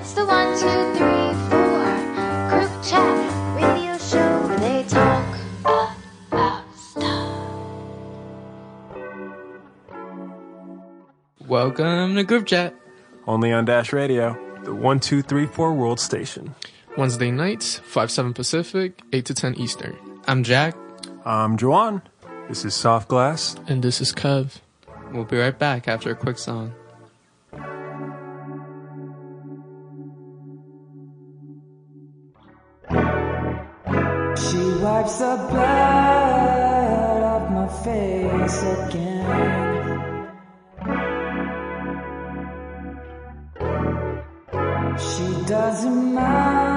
It's the one, two, three, four group chat radio show where they talk about stuff. Welcome to Group Chat. Only on Dash Radio, the 1234 World Station. Wednesday nights, 5 7 Pacific, 8 to 10 Eastern. I'm Jack. I'm Juwan. This is Soft Glass. And this is Kev. We'll be right back after a quick song. She wipes the blood off my face again. She doesn't mind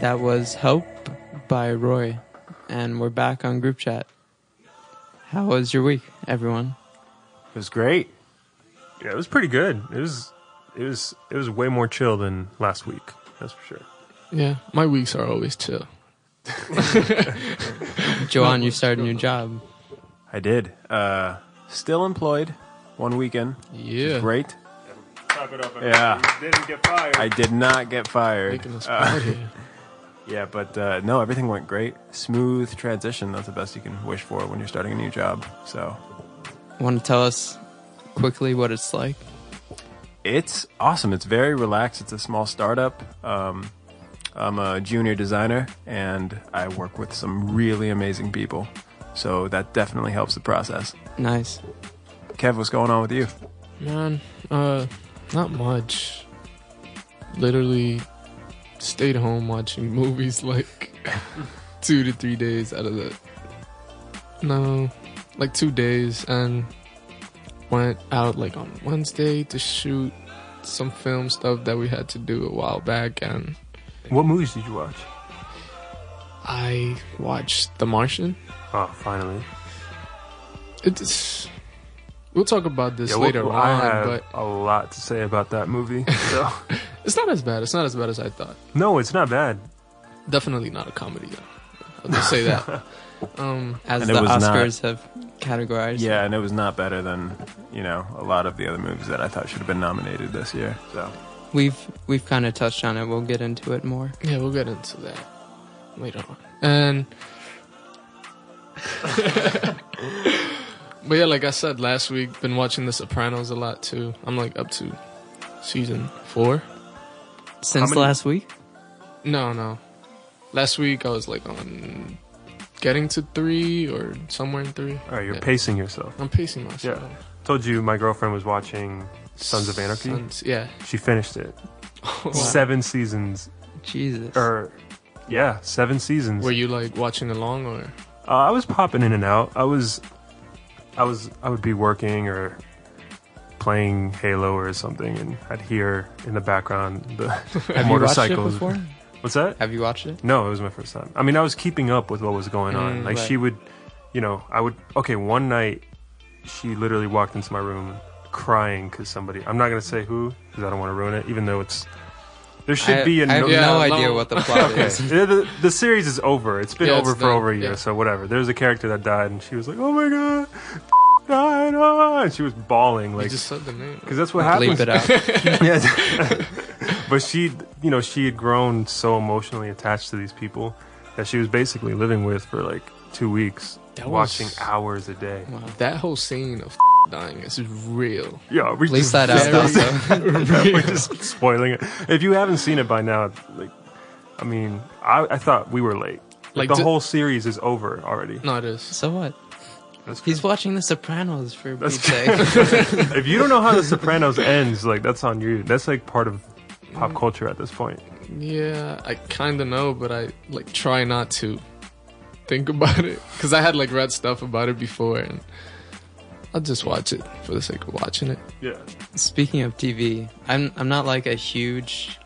That was Help by Roy. And we're back on Group Chat. How was your week, everyone? It was great. Yeah, it was pretty good. It was it was it was way more chill than last week. That's for sure. Yeah, my weeks are always chill. Juwan, you started a new job. I did. Uh still employed. One weekend. Yeah. Great. Clap it. Yeah. Didn't get fired. I did not get fired. Making us Uh, proud here. yeah, but uh, no, everything went great. Smooth transition. That's the best you can wish for when you're starting a new job. So Want to tell us quickly what it's like? It's awesome. It's very relaxed. It's a small startup. Um, I'm a junior designer and I work with some really amazing people. So that definitely helps the process. Nice. Kev, what's going on with you? Man, uh, not much. Literally stayed home watching movies like two to three days out of the. No, like two days and went out like on Wednesday to shoot some film stuff that we had to do a while back and What movies did you watch? I watched The Martian. Oh, finally. It's. We'll talk about this Yeah, later well, on, I have but a lot to say about that movie. So it's not as bad. It's not as bad as I thought. no, it's not bad. Definitely not a comedy though. I'll just say that. Um, As And the was not- Oscars have categorized. Yeah, and it was not better than, you know, a lot of the other movies that I thought should have been nominated this year. So We've we've kind of touched on it. We'll get into it more. yeah, we'll get into that later on. And but yeah, like I said last week, been watching The Sopranos a lot too. I'm like up to season four. Since many- last week? No, no. Last week I was like on getting to three or somewhere in three. All right, you're Yeah. pacing yourself. I'm pacing myself. Yeah. Told you my girlfriend was watching Sons of Anarchy. Sons- yeah. She finished it. Wow. Seven seasons, Jesus. or yeah, seven seasons. Were you like watching along or? Uh, I was popping in and out. I was, I was, I would be working or playing Halo or something, and I'd hear in the background the Have you watched it motorcycles. What's that? Have you watched it? No, it was my first time. I mean, I was keeping up with what was going on. Mm, like right. she would, you know, I would. Okay, one night, she literally walked into my room crying because somebody. I'm not gonna say who because I don't want to ruin it. Even though it's there should I, be a I have no- no long- idea what the plot Okay. is. the, the, the series is over. It's been Yeah, it's over for done. over a year, Yeah. so whatever. There's a character that died, and she was like, "Oh my god, died!" ah," And she was bawling, You like, just said the name. because that's what Bleep happens. it out. Yeah. but she, you know, she had grown so emotionally attached to these people that she was basically living with for like two weeks, That watching was- hours a day. Wow. That whole scene of dying This is real. Yeah, we Leave just, that out very- also. we're just spoiling it. If you haven't seen it by now, like, I mean, I, I thought we were late. Like, Like the ju- whole series is over already. No, it is. So what? He's watching The Sopranos for That's Pete's sake. if you don't know how The Sopranos ends, like that's on you. That's like part of pop culture at this point. Yeah, I kind of know, but I like try not to think about it because I had like read stuff about it before, and I'll just watch it for the sake of watching it. Yeah. Speaking of TV, I'm I'm not like a huge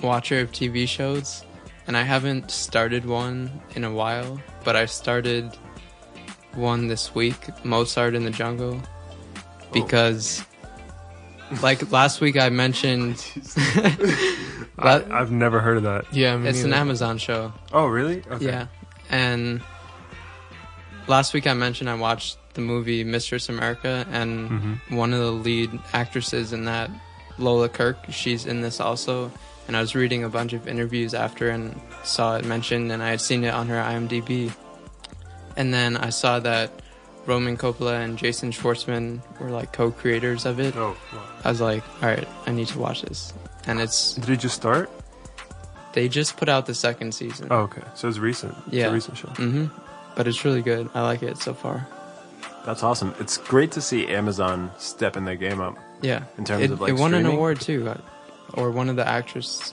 watcher of TV shows, and I haven't started one in a while. But I started one this week, Mozart in the Jungle, oh. because like last week I mentioned, I, I've never heard of that. Yeah, me it's an. Amazon show. Oh, really? Okay. Yeah, and last week I mentioned I watched the movie Mistress America, and Mhm. one of the lead actresses in that, Lola Kirke, she's in this also. And I was reading a bunch of interviews after and saw it mentioned, and I had seen it on her IMDb. And then I saw that Roman Coppola and Jason Schwartzman were like co-creators of it. Oh, wow. I was like, all right, I need to watch this. And it's did it just start? they just put out the second season. Oh, okay. So it's recent. It's Yeah. a recent show. hmm But it's really good. I like it so far. That's awesome. It's great to see Amazon stepping their game up. Yeah. In terms it, of, like, it won an award too, uh, or one of the actresses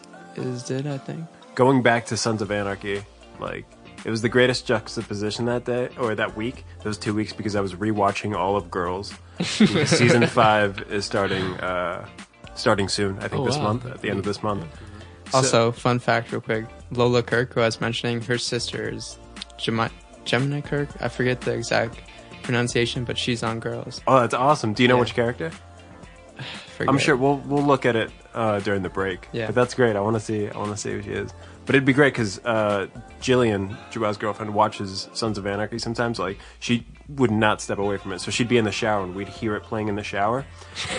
did, I think. Going back to Sons of Anarchy, like it was the greatest juxtaposition that day or that week. Those two weeks because I was rewatching all of Girls. Season five is starting uh, starting soon. I think Oh, this wow. month at the end of this month. So- Also, fun fact, real quick: Lola Kirke, who I was mentioning, her sister is Gemini, Gemini Kirke. I forget the exact pronunciation, but she's on Girls. oh, that's awesome. Do you know Yeah. which character? I'm sure we'll we'll look at it uh, during the break. Yeah. but that's great. I want to see I want to see who she is. But it'd be great because uh, Jillian, Jawel's girlfriend, watches Sons of Anarchy sometimes. Like she would not step away from it, so she'd be in the shower and we'd hear it playing in the shower,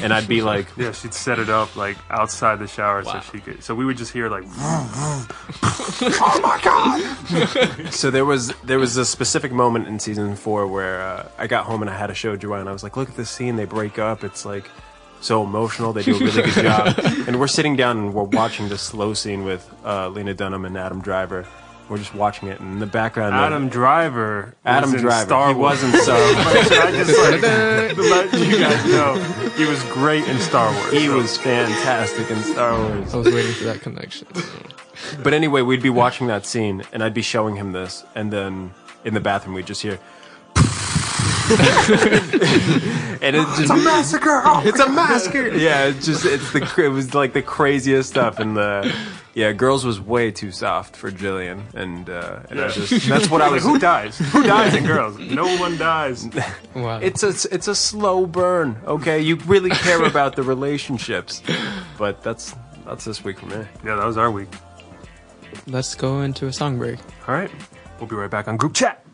and I'd be like, Yeah, she'd set it up like outside the shower Wow. so she could. So we would just hear like. Vroom, vroom. oh my god! so there was there was a specific moment in season four where uh, I got home and I had to show Juwan. I was like, "Look at this scene. They break up. It's like so emotional. They do a really good job." and we're sitting down and we're watching this slow scene with uh, Lena Dunham and Adam Driver. We're just watching it, and in the background, Adam Driver. Adam was in Driver. Star he Wars. wasn't so. Should I just like let you guys know he was great in Star Wars. he so- was fantastic in Star Wars. I was waiting for that connection. But anyway, we'd be watching that scene, and I'd be showing him this, and then in the bathroom we'd just hear. and it just it's a massacre. it's a massacre. Yeah, it's just it's the it was like the craziest stuff, in the yeah, girls was way too soft for Jillian, and uh, and I just that's what I was. who dies? Who dies in girls? No one dies. Wow. It's a it's a slow burn. Okay, you really care about the relationships, but that's that's this week for me. Yeah, that was our week. Let's go into a song break. All right, we'll be right back on group chat.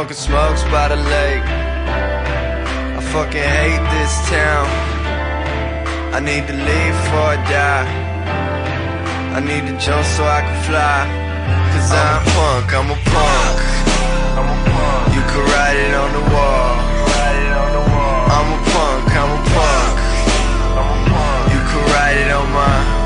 Smoking smokes by the lake. I fucking hate this town. I need to leave before I die. I need to jump so I can fly. Cause I'm a punk, I'm a punk. I'm a punk. You can write it on the wall. I'm a punk, I'm a punk. You can write it on my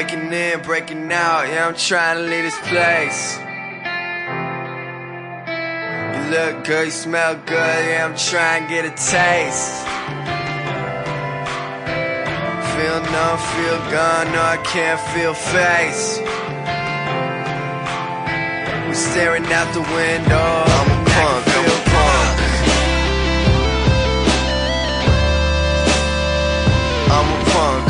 Breaking in, breaking out, yeah, I'm trying to leave this place. You look good, you smell good. Yeah, I'm trying to get a taste. Feel numb, feel gone, no, I can't feel face. We're staring out the window. I'm a punk, I'm a punk. I'm a punk,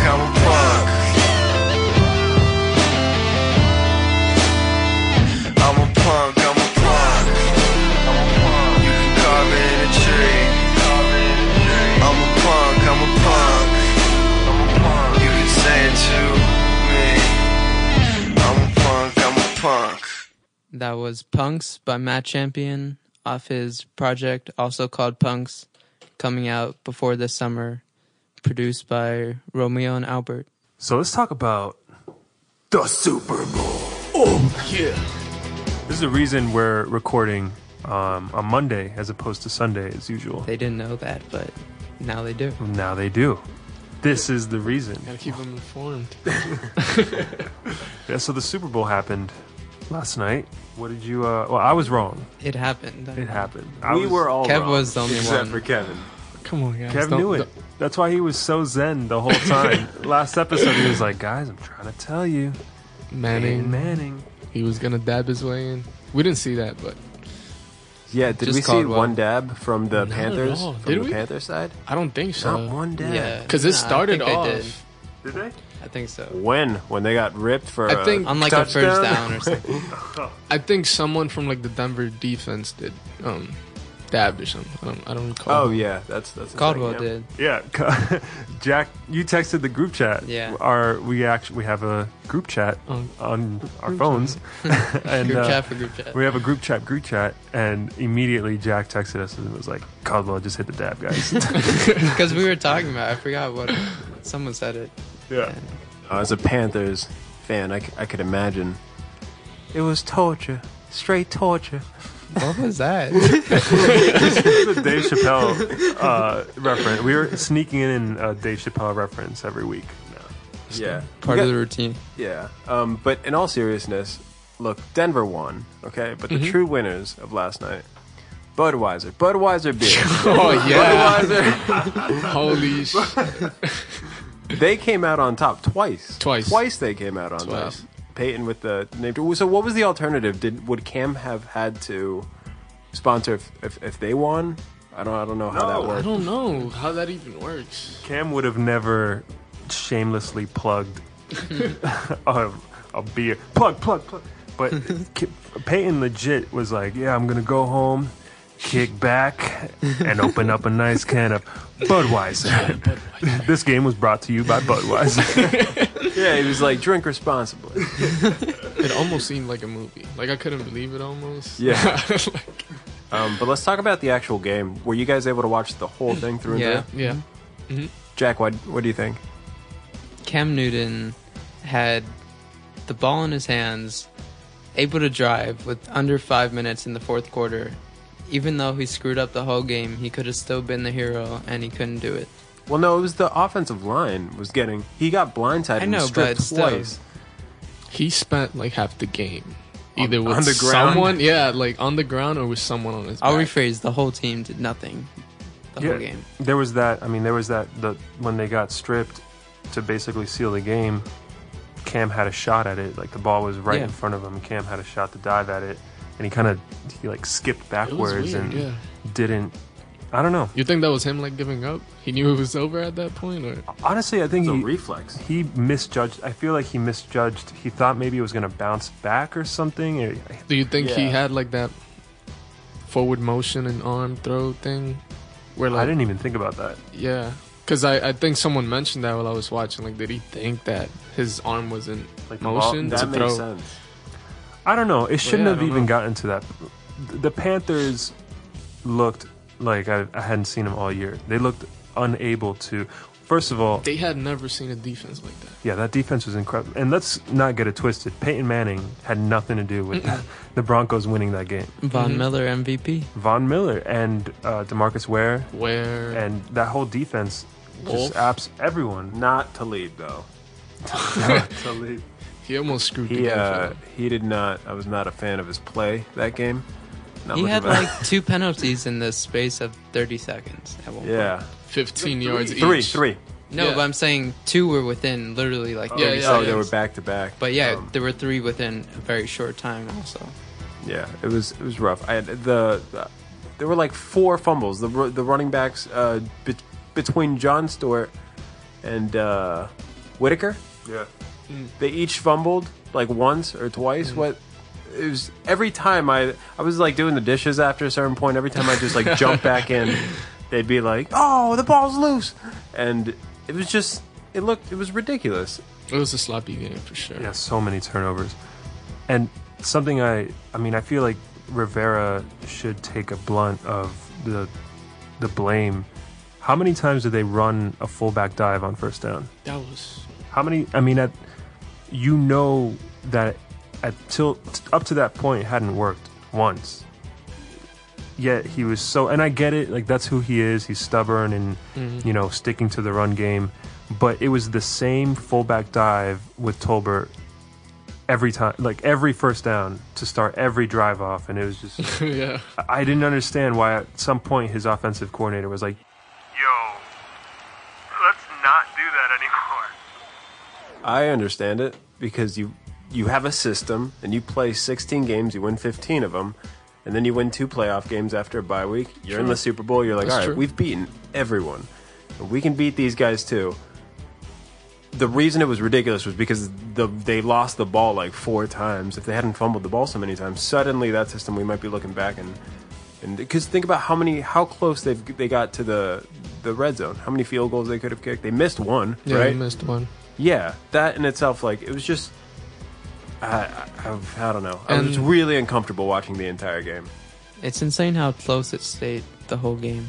punk, I'm a punk. That was Punks by Matt Champion off his project, also called Punks, coming out before this summer, produced by Romeo and Albert. So let's talk about the Super Bowl. Oh yeah. This is the reason we're recording um, on Monday as opposed to Sunday as usual. They didn't know that, but now they do. Now they do. This is the reason. Gotta keep them informed. Yeah, so the Super Bowl happened last night. What did you? Uh, well, I was wrong. It happened. It happened. I we was- were all Kev wrong, was the only except one. for Kevin. Come on, guys. Kev don't- knew it. That's why he was so zen the whole time. Last episode, he was like, "Guys, I'm trying to tell you, don't- Manning, Manning." he was gonna dab his way in. We didn't see that, but Yeah, did Just we see Caldwell. one dab from the Not Panthers? From Did the we? Panther side? I don't think so. Not one dab. Yeah, Because it Nah, I started think they off. did. Did they? I think so. When? When they got ripped for I a think- On like touchdown? a first down or something. I think someone from like the Denver defense did um dabbed or something. I don't, I don't recall. Oh yeah, that's that's the Caldwell thing, did. Yeah, Jack, you texted the group chat. Yeah. Our we actually we have a group chat Um, on our phones, and Group uh, chat for group chat. we have a group chat, group chat, and immediately Jack texted us and was like, "Caldwell just hit the dab, guys." Because we were talking about, I forgot what someone said it. Yeah. Uh, as a Panthers fan, I, c- I could imagine. It was torture, straight torture. What was that? This is a Dave Chappelle uh, reference. We were sneaking in a Dave Chappelle reference every week. Yeah, Part We of the routine. Yeah, um, but in all seriousness, look, Denver won, okay? But the Mm-hmm. true winners of last night, Budweiser, Budweiser beer. Oh yeah! Budweiser, Holy sh! They came out on top twice. Twice. Twice they came out on Twice. top. Peyton with the name. So what was the alternative? Did would Cam have had to sponsor if, if, if they won? I don't I don't know how that works. I worked. don't know how that even works. Cam would have never shamelessly plugged a, a beer. Plug, plug, plug. But K- Peyton legit was like, yeah, I'm going to go home, kick back, and open up a nice can of Budweiser. this game was brought to you by Budweiser. Yeah, he was like drink responsibly. It almost seemed like a movie. Like I couldn't believe it almost. Yeah. Like, Um, but let's talk about the actual game. Were you guys able to watch the whole thing through and Yeah. through? yeah. Jack, what what do you think? Cam Newton had the ball in his hands, able to drive with under five minutes in the fourth quarter. Even though he screwed up the whole game, he could have still been the hero, and he couldn't do it. Well, no, it was the offensive line was getting. He got blindsided I know, and stripped but still. twice. He spent like half the game On- either with on the ground? someone, yeah, like on the ground or with someone on his. I'll back. rephrase: the whole team did nothing the whole game. There was that. I mean, there was that. The when they got stripped to basically seal the game, Cam had a shot at it. Like the ball was right Yeah. in front of him. Cam had a shot to dive at it, and he kind of he like skipped backwards weird, and yeah. didn't. I don't know. You think that was him like giving up? He knew it was over at that point, or Honestly, I think It's a he reflex. he misjudged. I feel like he misjudged. He thought maybe it was going to bounce back or something. Do you think he had like that forward motion and arm throw thing? Where like I didn't even think about that. Yeah, because I, I think someone mentioned that while I was watching. Like, did he think that his arm was in Like the ball- motion That to makes throw? sense. I don't know. It shouldn't yeah, have even know. gotten to that. The Panthers looked like I, I hadn't seen them all year. They looked unable to. First of all, They had never seen a defense like that. yeah, that defense was incredible. And let's not get it twisted. Peyton Manning had nothing to do with the Broncos winning that game. Von Mhm. Miller MVP. Von Miller and uh, Demarcus Ware Where and that whole defense, Wolf? just apps everyone. Not to lead though. he almost screwed the He game. uh, he did not. I was not a fan of his play that game. Not He had of a- like two penalties in the space of 30 seconds at one point. yeah, 15 yards three, each. three. No, Yeah. but I'm saying two were within literally like 30 Yeah, yeah, oh, they were back to back. But yeah, Um, there were three within a very short time also. Yeah, it was it was rough. I had the, the there were like four fumbles. The the running backs uh, be, between John Stewart and uh, Whittaker, Yeah. They each fumbled like once or twice. Mm. What it was every time I I was like doing the dishes after a certain point. Every time I just like jump back in, they'd be like, "Oh, the ball's loose," and it was just it looked it was ridiculous. It was a sloppy game for sure. Yeah, so many turnovers. And something I I mean, I feel like Rivera should take a blunt of the the blame. How many times did they run a fullback dive on first down? That was How many I mean at you know that at till up to that point it hadn't worked once. Yet he was so and I get it, like that's who he is. He's stubborn and mm-hmm. you know, sticking to the run game. But it was the same fullback dive with Tolbert every time, like every first down to start every drive off, and it was just yeah. I didn't understand why at some point his offensive coordinator was like, "Yo, let's not do that anymore." I understand it because you you have a system and you play 16 games, you win 15 of them, and then you win two playoff games after a bye week. You're in the Super Bowl. You're like, That's all right, true. we've beaten everyone. We can beat these guys too. The reason it was ridiculous was because the they lost the ball like four times. If they hadn't fumbled the ball so many times, suddenly that system we might be looking back and and because think about how many how close they they got to the the red zone. How many field goals they could have kicked. They missed one, Yeah, right? we missed one. Yeah, that in itself, like it was just, I, I, I don't know. I was And- really uncomfortable watching the entire game. It's insane how close it stayed the whole game.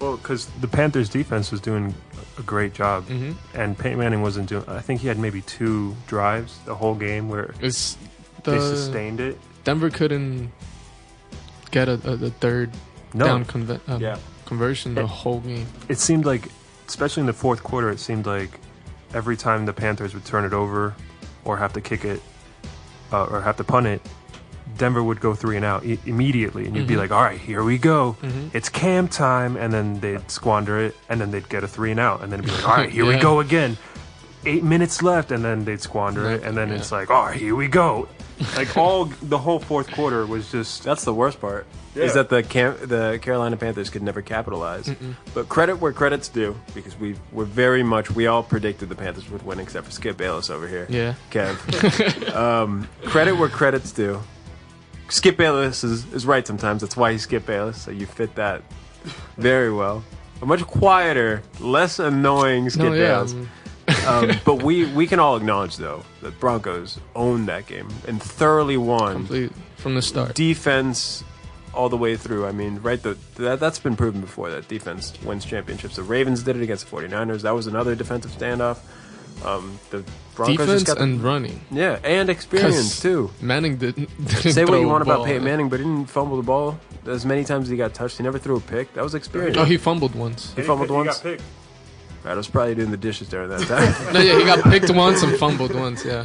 Well, because the Panthers' defense was doing a great job, Mhm. and Peyton Manning wasn't doing. I think he had maybe two drives the whole game where It's they the sustained it. Denver couldn't get a, a the third No, down conve- um, Yeah. conversion the It- whole game. it seemed like, especially in the fourth quarter, it seemed like every time the Panthers would turn it over or have to kick it uh, or have to punt it, Denver would go three and out I- immediately, and you'd be Mhm. like, "All right, here we go, Mhm. it's Cam time," and then they'd squander it, and then they'd get a three and out, and then it'd be like, "All right, here we go again." Eight minutes left, and then they'd squander it, and then Yeah. it's like, "All right, here we go." Like all the whole fourth quarter was just That's the worst part. Yeah. Is that the Cam- the Carolina Panthers could never capitalize. But credit where credit's due, because we we're very much we all predicted the Panthers would win, except for Skip Bayless over here. Yeah. Kev. um, credit where credit's due. Skip Bayless is, is right sometimes. That's why he's Skip Bayless. So you fit that very well. A much quieter, less annoying Skip No, yeah. Bayless. um, Um, but we, we can all acknowledge, though, that Broncos owned that game and thoroughly won. complete from the start. Defense all the way through. I mean, right, the, that, that's been proven before that defense wins championships. The Ravens did it against the 49ers. That was another defensive standoff. Um, the Broncos Defense just got the- and running. yeah, and experience too. Manning didn't. didn't Say what you want about ball. Peyton Manning, but he didn't fumble the ball as many times as he got touched. He never threw a pick. That was experience. Oh, he fumbled once. He fumbled once. I was probably doing the dishes during that time. No, yeah, he got picked once and fumbled once. Yeah.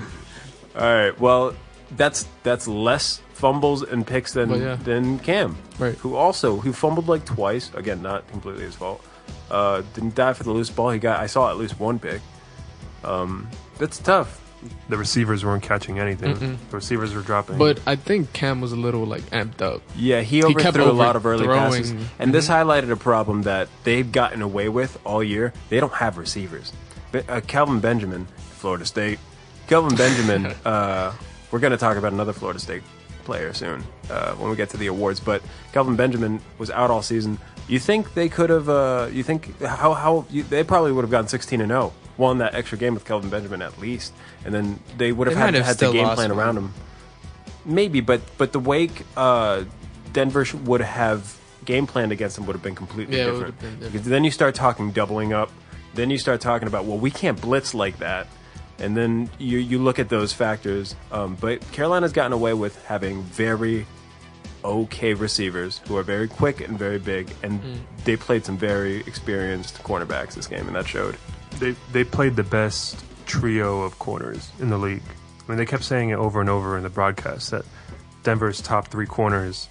All right. Well, that's that's less fumbles and picks than yeah. than Cam, Right. who also who fumbled like twice. Again, not completely his fault. Uh, didn't die for the loose ball. He got. I saw at least one pick. Um, that's tough. The receivers weren't catching anything. Mm-mm. The receivers were dropping. But I think Cam was a little like amped up. Yeah, he He kept overthrew a lot of early overthrowing. passes, and this highlighted a problem that they've gotten away with all year. They don't have receivers. But, uh, Kelvin Benjamin, Florida State. Kelvin Benjamin. uh, we're going to talk about another Florida State player soon uh, when we get to the awards. But Kelvin Benjamin was out all season. You think they could have? Uh, you think how how you, they probably would have gotten sixteen and zero, won that extra game with Kelvin Benjamin at least, and then they would have They had have had the game plan one. around him. Maybe, but but the Wake uh, Denver would have game planned against them would have been completely Yeah, different. been different. Because then you start talking doubling up. Then you start talking about well, we can't blitz like that. And then you you look at those factors. Um, but Carolina's gotten away with having very okay receivers who are very quick and very big, and Hmm. they played some very experienced cornerbacks this game, and that showed. They they played the best trio of corners in the league. I mean, they kept saying it over and over in the broadcast that Denver's top three corners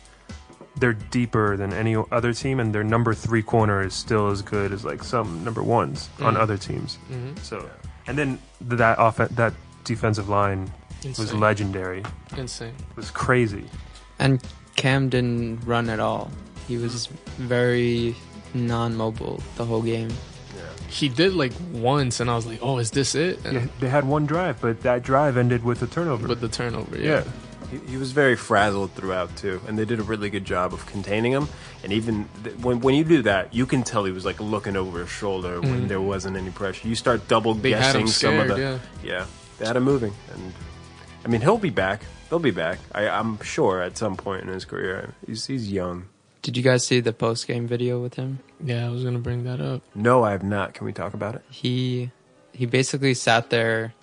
they're deeper than any other team, and their number three corner is still as good as like some number ones on Mhm. other teams. Mhm. So, and then that off that defensive line was legendary. Insane. It was crazy. And Cam didn't run at all. He was very non-mobile the whole game. He did like once, and I was like, "Oh, is this it?" And Yeah, they had one drive, but that drive ended with a turnover. With the turnover, yeah. yeah. He, he was very frazzled throughout too, and they did a really good job of containing him. And even th- when when you do that, you can tell he was like looking over his shoulder when Mhm. there wasn't any pressure. You start double They had guessing him some of scared, the yeah. they had him moving, and I mean he'll be back. They'll be back. I, I'm sure at some point in his career. He's he's young. Did you guys see the post-game video with him? Yeah, I was gonna bring that up. No, I have not. Can we talk about it? He he basically sat there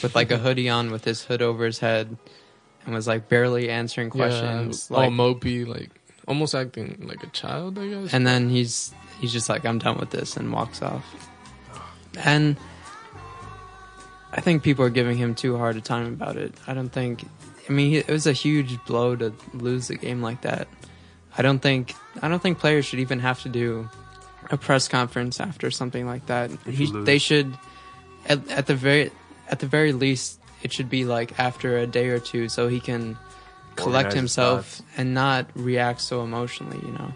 with like a hoodie on with his hood over his head and was like barely answering questions. yeah, like, all mopey, like almost acting like a child, I guess. and then he's he's just like I'm done with this and walks off. And I think people are giving him too hard a time about it. I don't think. I mean, it was a huge blow to lose a game like that. I don't think. I don't think players should even have to do a press conference after something like that. He, they should, at, at the very at the very least, it should be like after a day or two, so he can collect Organize himself and not react so emotionally. You know.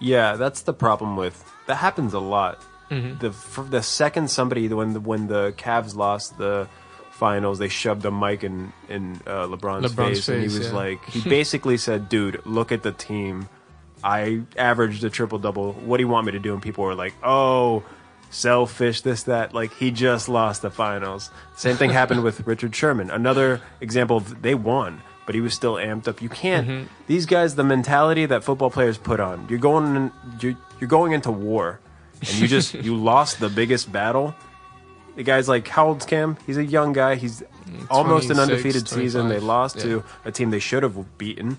Yeah, that's the problem with that happens a lot. Mhm. The the second somebody when the when the Cavs lost the finals, they shoved a mic in in uh, LeBron's, LeBron's face, and he was yeah. like, he basically said, "Dude, look at the team. I averaged a triple double. What do you want me to do?" And people were like, "Oh." Selfish, this, that. Like, he just lost the finals. Same thing happened with Richard Sherman. Another example of they won, but he was still amped up. You can't, these guys, the mentality that football players put on, you're going, in, you're, you're going into war and you just you lost the biggest battle. The guy's like, how old's Cam? He's a young guy. He's almost an 26, undefeated season. They lost yeah. to a team they should have beaten.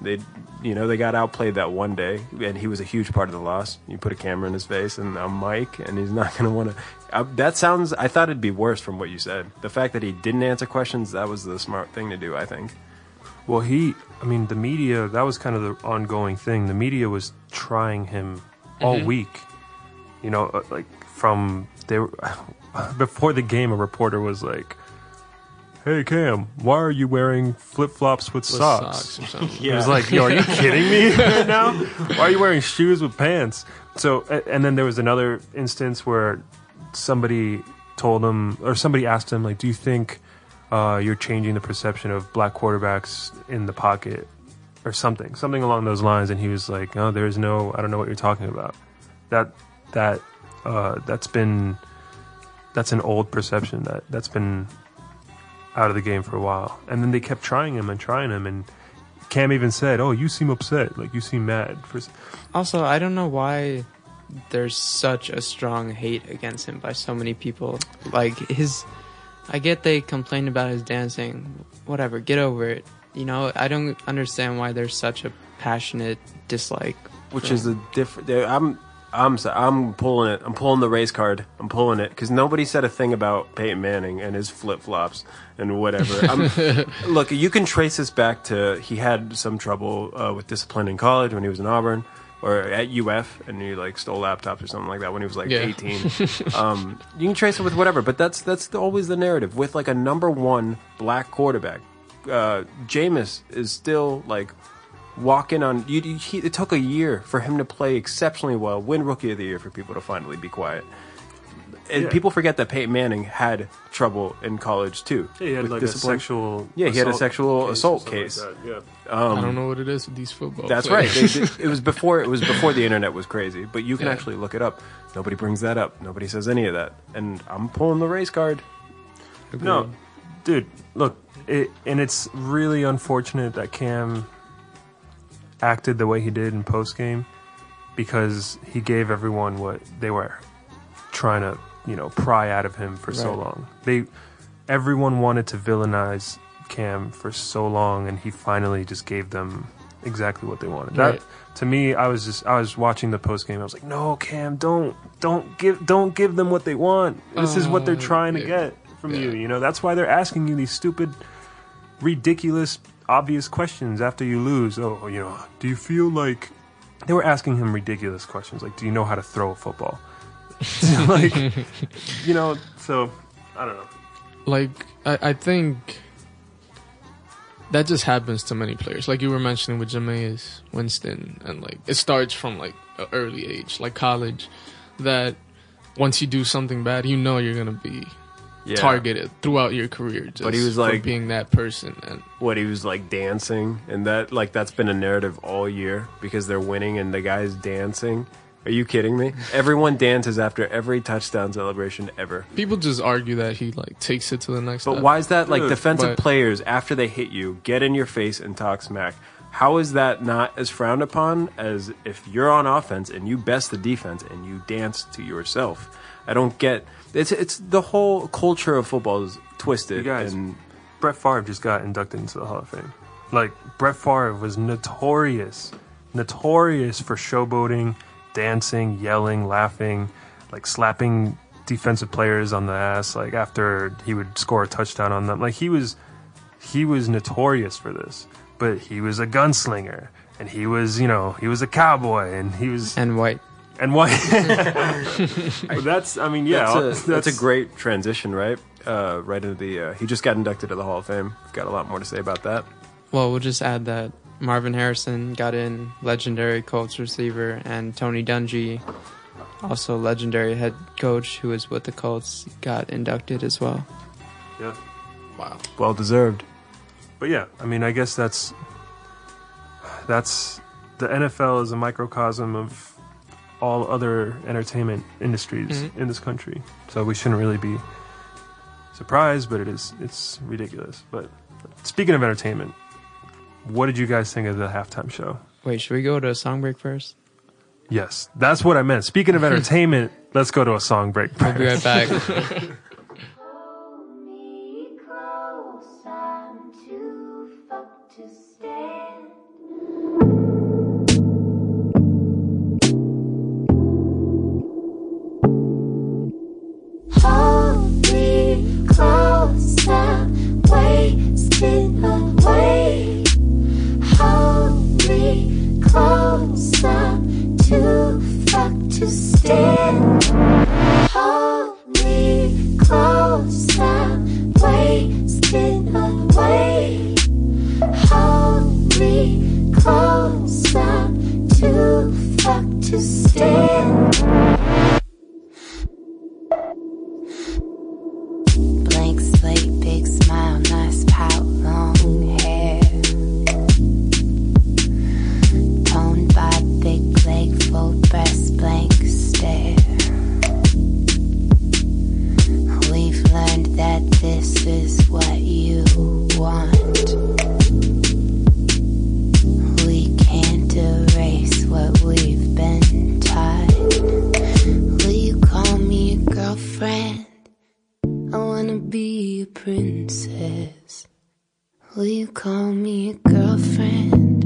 They, you know, they got outplayed that one day, and he was a huge part of the loss. You put a camera in his face and a mic, and he's not going to want to. Uh, that sounds. I thought it'd be worse from what you said. The fact that he didn't answer questions, that was the smart thing to do. I think. Well, he, I mean, the media, that was kind of the ongoing thing. The media was trying him all week. You know, uh, like from, they were, before the game, a reporter was like, Hey Cam, why are you wearing flip flops with, With socks? socks or something. It was like, yo, are you kidding me right now? Why are you wearing shoes with pants? So, a- and then there was another instance where somebody told him, or somebody asked him, like, do you think uh, you're changing the perception of black quarterbacks in the pocket or something, something along those lines? And he was like, no, there's no, I don't know what you're talking about. That, that, uh, that's been, that's an old perception that, that's been out of the game for a while. And then they kept trying him and trying him and, Cam even said, "Oh, you seem upset. Like you seem mad." For Also, I don't know why there's such a strong hate against him by so many people. Like his, I get they complain about his dancing. Whatever, get over it. You know, I don't understand why there's such a passionate dislike. which is a different. I'm I'm so- I'm pulling it. I'm pulling the race card. I'm pulling it because nobody said a thing about Peyton Manning and his flip flops and whatever. I'm, look, you can trace this back to he had some trouble uh, with discipline in college when he was in Auburn or at UF, and he like stole laptops or something like that when he was like Yeah. 18. um, you can trace it with whatever, but that's that's always the narrative with like a number one black quarterback. Uh, Jameis is still like walking on. You, you- he, it took a year for him to play exceptionally well, win Rookie of the Year for people to finally be quiet. And Yeah. people forget that Peyton Manning had trouble in college too. Yeah, he had like discipline. a sexual. Yeah, he had a assault sexual case assault something like case. that, Yeah. Um, I don't know what it is with these football. That's right. players. They it was before it was before the internet was crazy, but you can Yeah. actually look it up. Nobody brings that up. Nobody says any of that. And I'm pulling the race card. No, dude, look, it, and it's really unfortunate that Cam acted the way he did in post game because he gave everyone what they were trying to, you know, pry out of him for so long. They, everyone wanted to villainize Cam for so long, and he finally just gave them exactly what they wanted. That to me, I was just I was watching the post game. I was like, no, Cam, don't don't give don't give them what they want. This is what they're Uh, trying to get from you. You know, that's why they're asking you these stupid, ridiculous, obvious questions after you lose. Oh, oh, you know, do you feel like they were asking him ridiculous questions like, do you know how to throw a football? like, you know, so I don't know. like I, I think that just happens to many players. Like you were mentioning with Jameis Winston, and like it starts from like an early age, like college. That once you do something bad, you know you're gonna be Yeah. targeted throughout your career. Just But he was like- being that person, and what he was like dancing and that like that's been a narrative all year because they're winning and the guy's dancing are you kidding me everyone dances after every touchdown celebration ever people just argue that he like takes it to the next. but level. why is that like Dude, defensive but- players after they hit you get in your face and talk smack how is that not as frowned upon as if you're on offense and you best the defense and you dance to yourself i don't get it's it's the whole culture of football is twisted You guys- and Brett Favre just got inducted into the Hall of Fame. Like Brett Favre was notorious, notorious for showboating, dancing, yelling, laughing, like slapping defensive players on the ass. Like after he would score a touchdown on them, like he was, he was notorious for this. But he was a gunslinger, and he was, you know, he was a cowboy, and he was and white. And why? That's, I mean, yeah, that's, a, that's a great transition, right? Uh, right into the. Uh, he just got inducted to the Hall of Fame. Got a lot more to say about that. Well, we'll just add that Marvin Harrison got in, legendary Colts receiver, and Tony Dungy, also legendary head coach who was with the Colts, got inducted as well. yeah. wow. Well deserved. But yeah, I mean, I guess that's that's the NFL is a microcosm of all other entertainment industries Mhm. in this country. So we shouldn't really be surprised, but it is it's ridiculous. But speaking of entertainment, what did you guys think of the halftime show? Wait, should we go to a song break first? Yes, that's what I meant. Speaking of entertainment, let's go to a song break. We'll be right back. to stand. Hold me close, I'm wasting away. Hold me close, I'm too fucked to stand. Princess. Will you call me a girlfriend?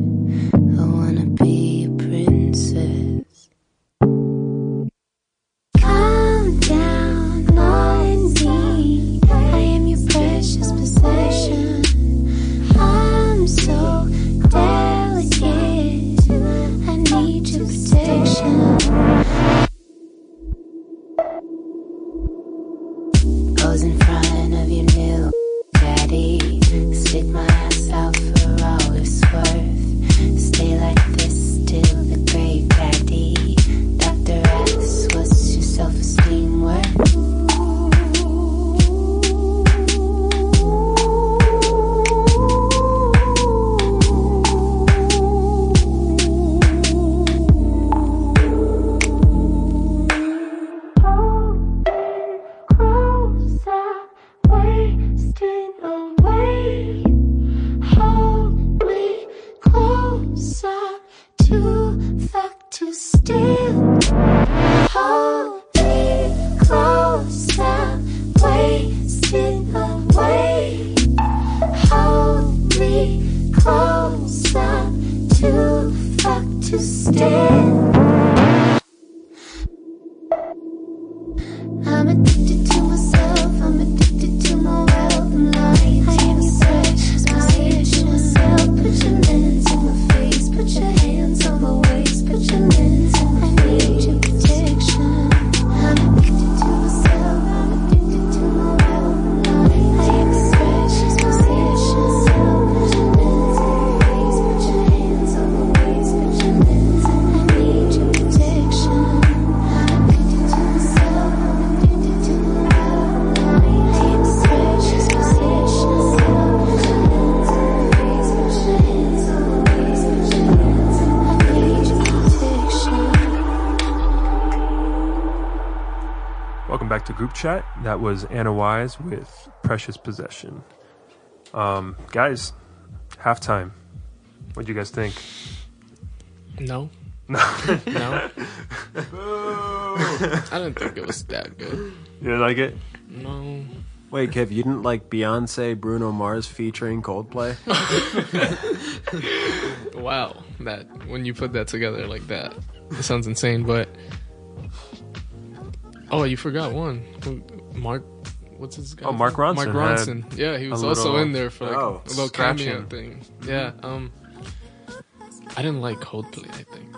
That was Anna Wise with Precious Possession. Um, guys, halftime. What do you guys think? No. No. No. I didn't think it was that good. You didn't like it? No. Wait, Kev, you didn't like Beyonce, Bruno Mars featuring Coldplay? Wow. That when you put that together like that, it sounds insane. But oh, you forgot one. Who- Mark. What's his guy? Oh, Mark Ronson Mark Ronson. Yeah, he was also little- in there for like Oh, a little cameo thing. Yeah. Um. I didn't like Coldplay. I think.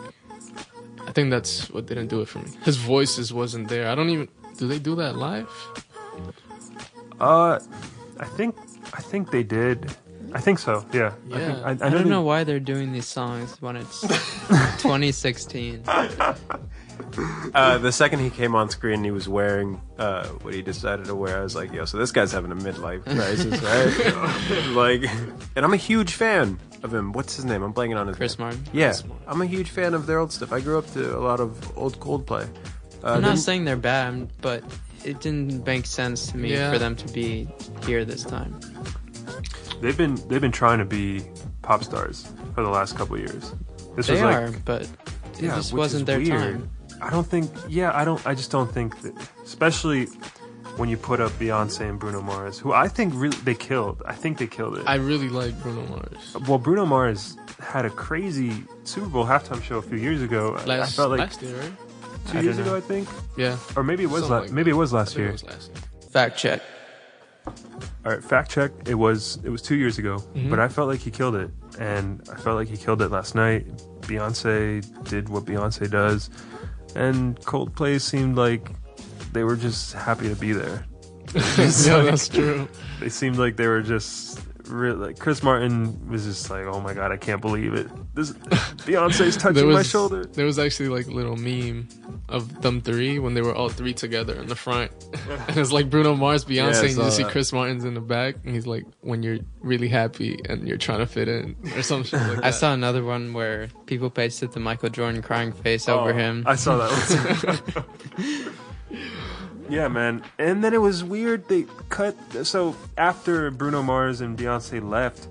I think that's what didn't do it for me. His voices wasn't there. I don't even. Do they do that live? Uh, I think I think they did. I think so. Yeah. I, think, Yeah. I, I, I, don't they- know why they're doing these songs when it's 2016. Uh, the second he came on screen, he was wearing uh, what he decided to wear. I was like, yo, so this guy's having a midlife crisis, right? like, and I'm a huge fan of him. What's his name? I'm blanking on his Chris name. Martin. Yeah, Chris Martin. I'm a huge fan of their old stuff. I grew up to a lot of old Coldplay. Uh, I'm not didn't- saying they're bad, but it didn't make sense to me Yeah. for them to be here this time. they've been they've been trying to be pop stars for the last couple of years. This They was like are, but it yeah, just wasn't their weird. time. I don't think. Yeah, I don't. I just don't think that, especially when you put up Beyonce and Bruno Mars, who I think really they killed. I think they killed it. I really like Bruno Mars. well, Bruno Mars had a crazy Super Bowl halftime show a few years ago. I- I Last, felt like last year, right? two I years ago. I think, Yeah. or maybe it was Something la- like maybe it was last think it year. was last year. Fact check. All right, fact check. It was it was two years ago, Mhm. but I felt like he killed it, and I felt like he killed it last night. Beyonce did what Beyonce does, and Coldplay seemed like they were just happy to be there. yeah, that's true. They seemed like they were just real. Like Chris Martin was just like, "Oh my god, I can't believe it! This Beyonce's touching There my shoulder." There was actually like a little meme of them three when they were all three together in the front. and it's like Bruno Mars, Yeah, Beyonce, and saw you see. Chris Martin's in the back, and he's like, when you're really happy and you're trying to fit in, or something." like that. I saw another one where people pasted the Michael Jordan crying face over Oh, him. I saw that one. yeah, man. And then it was weird. They cut. So after Bruno Mars and Beyonce left,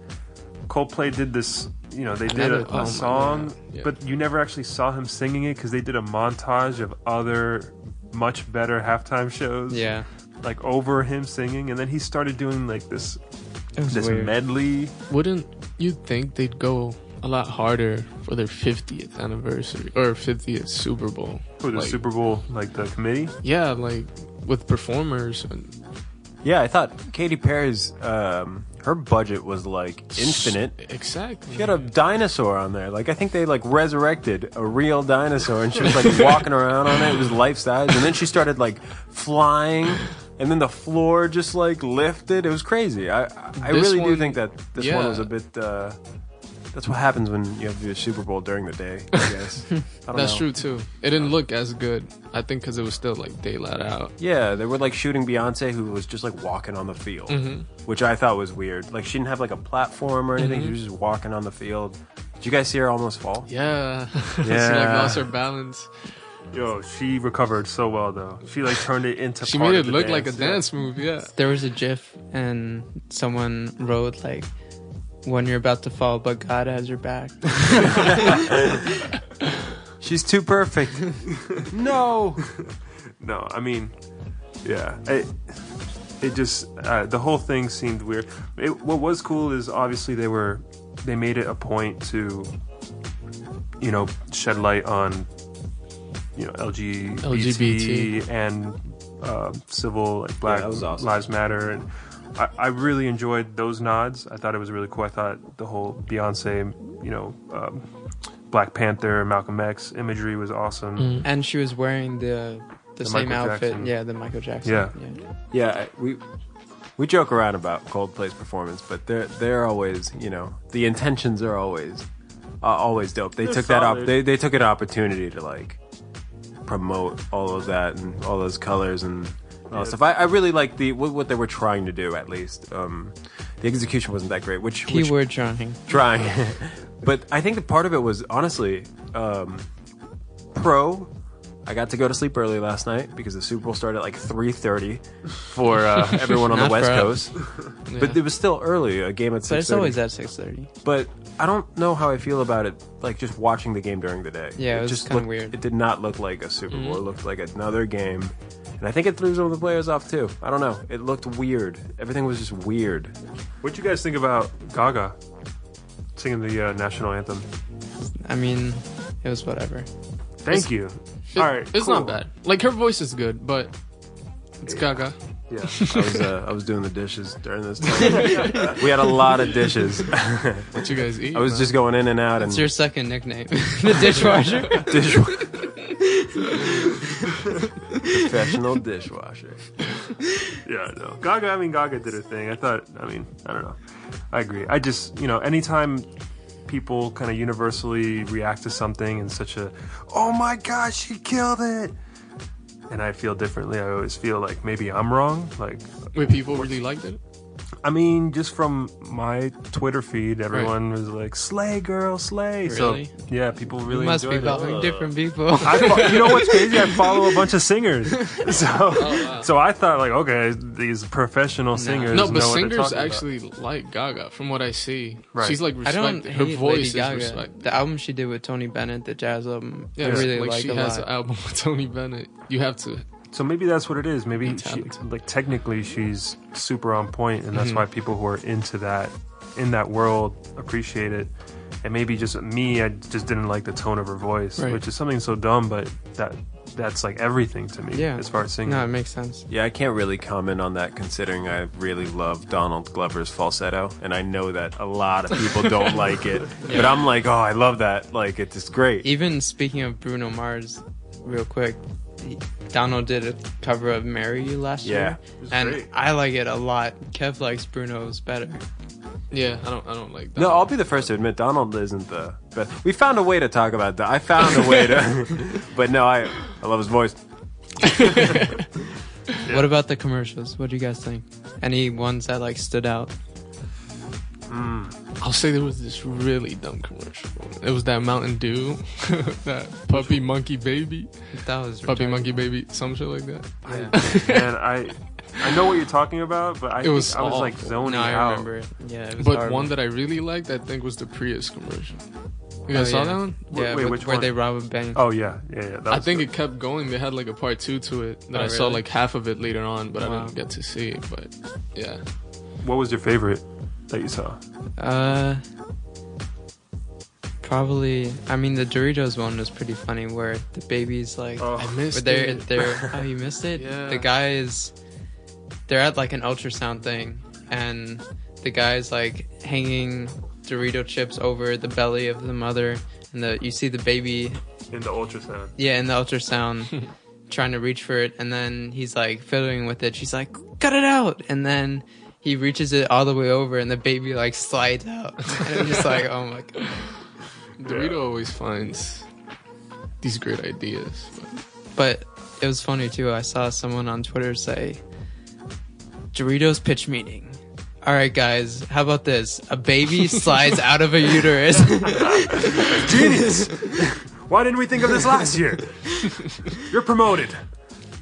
Coldplay did this. You know, they did Another- a, oh a my song, yeah. but you never actually saw him singing it because they did a montage of other much better halftime shows. yeah, like over him singing, and then he started doing like this this weird. medley. Wouldn't you think they'd go a lot harder for their 50th anniversary or 50th Super Bowl? For the Like, Super Bowl, like the committee. Yeah, like with performers. And, Yeah, I thought Katy Perry's um, her budget was like infinite. exactly. She had a dinosaur on there. Like I think they like resurrected a real dinosaur, and she was like walking around on it. It was life size, and then she started like flying, and then the floor just like lifted. It was crazy. I I This really do think that this one was a bit. Uh, that's what happens when you have to do a Super Bowl during the day. I guess. I don't That's know. true too. It didn't look as good. I think because it was still like daylight out. Yeah, they were like shooting Beyonce, who was just like walking on the field, mm-hmm. which I thought was weird. Like she didn't have like a platform or anything; mm-hmm. she was just walking on the field. Did you guys see her almost fall? Yeah. she like Yeah. lost her balance. Yo, she recovered so well though. She like turned it into. She part made of it the look like a dance move. Yeah. There was a GIF, and someone wrote like, "When you're about to fall, but God has your back." She's too perfect. no. No, I mean, yeah, it it just uh, the whole thing seemed weird. It, what was cool is obviously they were they made it a point to you know shed light on you know LGBT, LGBT. and uh, civil like Black that was awesome. Lives Matter and. I, I really enjoyed those nods. I thought it was really cool. I thought the whole Beyonce, you know, um, Black Panther, Malcolm X imagery was awesome. and she was wearing the the, The same Michael outfit. Jackson. Yeah, the Michael Jackson. Yeah. Yeah, we we joke around about Coldplay's performance, but they're they're always, you know, the intentions are always uh, always dope. They They're took that op- they they took an opportunity to like promote all of that and all those colors and all stuff. I, I really like the what, what they were trying to do at least. Um, the execution wasn't that great, which, which Keyword trying. trying. but I think the part of it was honestly um, pro I got to go to sleep early last night because the Super Bowl started at like 3:30 for uh, everyone on the West. Coast. Yeah. But it was still early, a game at 6:30. But it's always at six thirty. But I don't know how I feel about it, like just watching the game during the day. Yeah, it was just kinda looked- weird. It did not look like a Super Bowl. Mhm. It looked like another game. And I think it threw some of the players off too. I don't know. It looked weird. Everything was just weird. What'd you guys think about Gaga singing the uh, national anthem? I mean, it was whatever. Thank you. It- All right, it's cool. not bad. Like her voice is good, but it's Gaga. Yeah. I was uh, I was doing the dishes during this time. we had a lot of dishes. What you guys eat? I was man? just going in and out and It's your second nickname, the dishwasher. dish professional dishwasher. Yeah, no. Gaga, I mean, Gaga did her thing. I thought, I mean, I don't know. I agree. I just, you know, anytime people kind of universally react to something in such a, oh my gosh, she killed it. And I feel differently. I always feel like maybe I'm wrong. Like, Wait, people really liked it. I mean, just from my Twitter feed, everyone was like, "Slay, girl, slay!" Really? So yeah, people You really must be enjoyed it. following different people. I fo- you know what's crazy? I follow a bunch of singers, so oh, wow. so I thought like, okay, these professional singers. No, but know what they're singers talking about. actually like Gaga, from what I see. Right. She's like I don't Her hate voice Lady is Gaga. respected. The album she did with Tony Bennett, the jazz album, Yeah, I really like, like she a has lot. an album with Tony Bennett. You have to. So maybe that's what it is. Maybe she, like technically she's super on point, and that's Mhm. why people who are into that in that world appreciate it. And maybe just me, I just didn't like the tone of her voice, Right. which is something so dumb, but that that's like everything to me Yeah. as far as singing. No, it makes sense. Yeah, I can't really comment on that considering I really love Donald Glover's falsetto, and I know that a lot of people don't like it. But I'm like, oh, I love that. Like, it's just great. Even speaking of Bruno Mars, real quick, he- Donald did a cover of "Marry You" last Yeah. year, and great. I like it a lot. Kev likes Bruno's better. Yeah, I don't. I don't like that. No, I'll be the first to admit Donald isn't the best. We found a way to talk about that. I found a way to, but no, I I love his voice. What about the commercials? What do you guys think? Any ones that like stood out? Mm. I'll say there was this really dumb commercial. It was that Mountain Dew, that puppy monkey baby, That was puppy retarded. monkey baby, some shit like that. Yeah. and I I know what you're talking about, but I It was I was like zoning no, I out. remember it. Yeah, it was But horrible. one that I really liked, I think, was the Prius commercial. You guys Oh, saw yeah. that one? Yeah, Wait, with- which where one? they rob a bank. Oh yeah, yeah, yeah. That I think good. it kept going. They had like a part two to it that Oh, I saw like half of it later on, but I didn't get to see it. But yeah, What was your favorite that you saw? Uh, probably. I mean, the Doritos one was pretty funny, where the baby's like, Oh. I missed they're it. they're. Oh, you missed it. Yeah. The guy is. They're at like an ultrasound thing, and the guy's like hanging Dorito chips over the belly of the mother, and the you see the baby, In the ultrasound. yeah, in the ultrasound. trying to reach for it and then he's like fiddling with it she's like cut it out and then he reaches it all the way over and the baby like slides out and i'm just like oh my god Dorito always finds these great ideas. But But it was funny too. I saw someone on Twitter say, Doritos pitch meeting. All right, guys, how about this? A baby slides out of a uterus. Genius! Why didn't we think of this last year? You're promoted.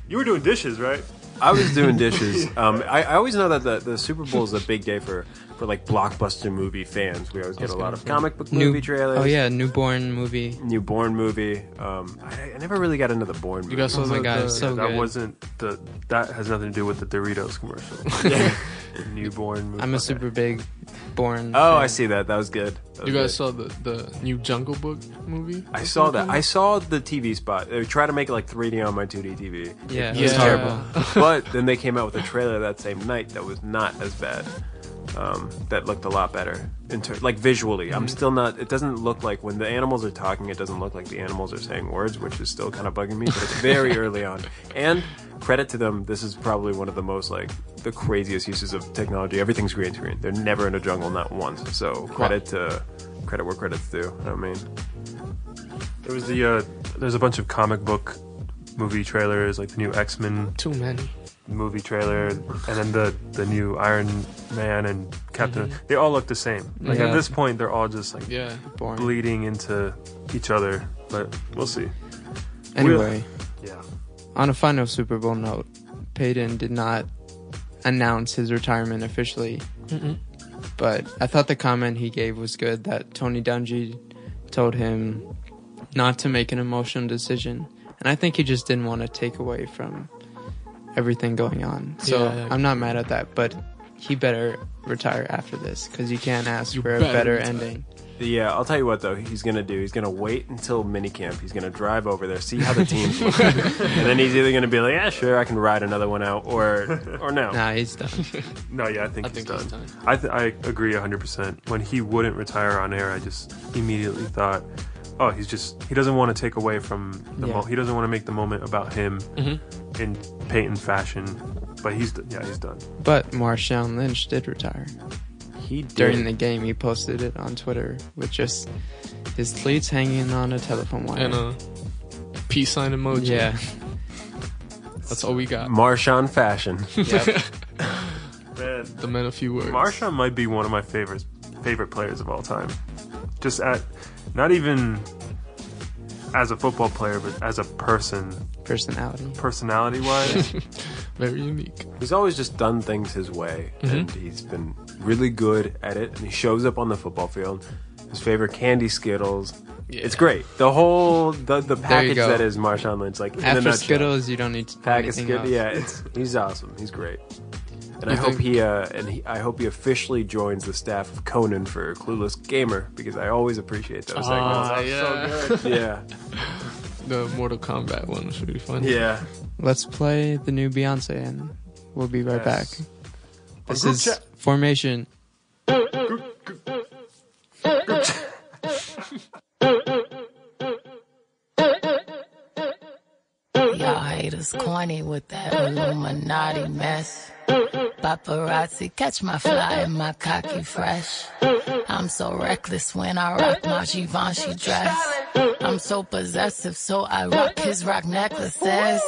You were doing dishes, right? I was doing dishes. Um, I, I always know that the, the Super Bowl is a big day for, for like blockbuster movie fans. We always get a lot of comic book movie trailers. Oh yeah, new Bourne movie. New Bourne movie. Um, I, I never really got into the Bourne movie. you guys saw Oh my God, the- it's so that good. wasn't the. That has nothing to do with the Doritos commercial. Yeah. New Bourne. movie. I'm a Okay. super big Bourne. Oh, fan. I see that. That was good. That You was guys good. saw the the new Jungle Book movie? I saw that. I saw the TV spot. They tried to make it like 3D on my 2D TV. Yeah, It was Yeah. terrible. but then they came out with a trailer that same night that was not as bad. Um, that looked a lot better, in ter- like visually. I'm still not. It doesn't look like when the animals are talking. It doesn't look like the animals are saying words, which is still kind of bugging me. But it's very early on. And credit to them. This is probably one of the most like the craziest uses of technology. Everything's green screen. They're never in a jungle, not once. So credit to credit where credit's due. I mean, There was the. Uh, there's a bunch of comic book movie trailers, like the new X Men Too many. movie trailer, and then the the new Iron Man and Captain. They all look the same. Like Yeah. at this point, they're all just like Yeah. born. bleeding into each other. But we'll see. Anyway, Yeah. On a final Super Bowl note, Peyton did not announce his retirement officially, Mm-mm. but I thought the comment he gave was good that Tony Dungy told him not to make an emotional decision. And I think he just didn't want to take away from everything going on. So Yeah. I'm not mad at that, but he better retire after this because you can't ask You for a better better retire. ending. Yeah, I'll tell you what though. He's gonna do. He's gonna wait until minicamp. He's gonna drive over there, see how the team's look, and then he's either gonna be like, "Yeah, sure, I can ride another one out," or or no. Nah, he's done. No, yeah, I think I he's think done. he's done. I th- I agree 100%. When he wouldn't retire on air, I just immediately thought, oh, he's just he doesn't want to take away from the Yeah. mo- he doesn't want to make the moment about him Mhm. in Peyton fashion. But he's d- yeah, he's done. But Marshawn Lynch did retire. He did. During the game, he posted it on Twitter with just his cleats hanging on a telephone wire. And a peace sign emoji. yeah. That's all we got. Marshawn fashion. Yep. Man, The men a few words. Marshawn might be one of my favorite favorite players of all time. Just at not even as a football player, but as a person, Personality. personality wise. Very unique. He's always just done things his way, Mm-hmm. and he's been really good at it. And he shows up on the football field. His favorite candy Skittles. It's great. The whole the the package that is Marshawn Lynch, like in After nutshell. Skittles, you don't need to pack of anything Skittles. Yeah, it's he's awesome. He's great. And I You hope he uh, and he, I hope he officially joins the staff of Conan for Clueless Gamer because I always appreciate those Ah, segments. yeah. yeah, The Mortal Kombat one was really fun. yeah. Let's play the new Beyonce, and we'll be right Yes. back. This group is chat. Formation. Y'all haters corny with that Illuminati mess. Paparazzi catch my fly and my cocky fresh. I'm so reckless when I rock my Givenchy dress. I'm so possessive, so I rock his Roc necklaces.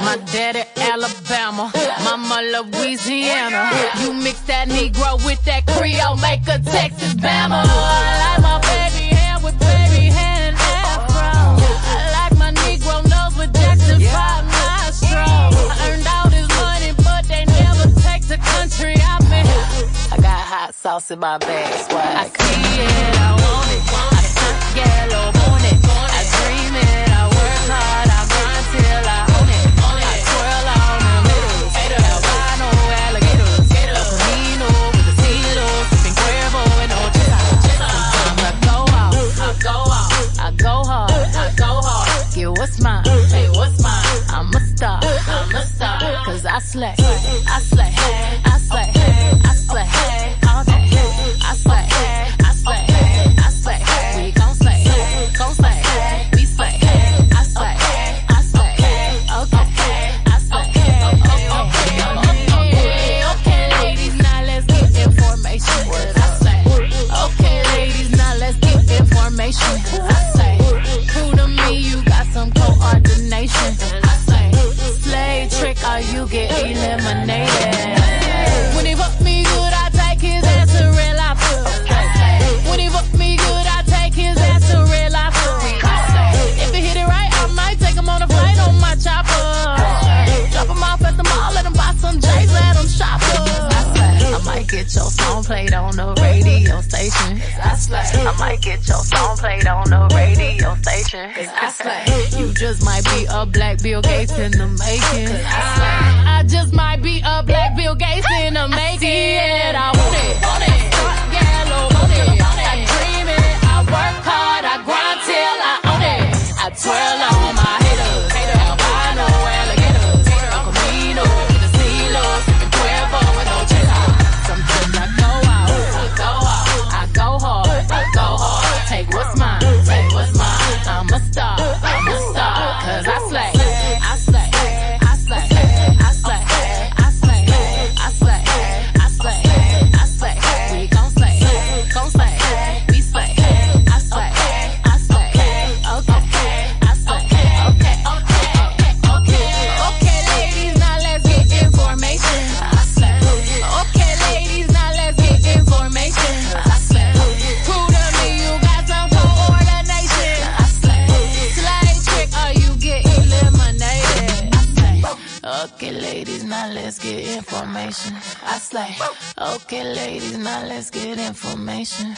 My daddy Alabama, mama Louisiana. You mix that Negro with that Creole, make a Texas Bama. I like my baby hair with baby hair and afro. I like my Negro nose with Jackson 5 nostrils. I earned all this money, but they never take the country out me. I got hot sauce in my bag, swag. I see I want it. I want it. I. Slay, I slay, I slay, station. I slay. I might get your song played on the radio station. Cause I slay. You just might be a black Bill Gates in the making. I slay. I just might be a black Bill Gates in the making. it, I want it. Want it. Yellow, want it. I dream it. I work hard. I grind till I own it. I twirl on my Okay, ladies, now let's get information.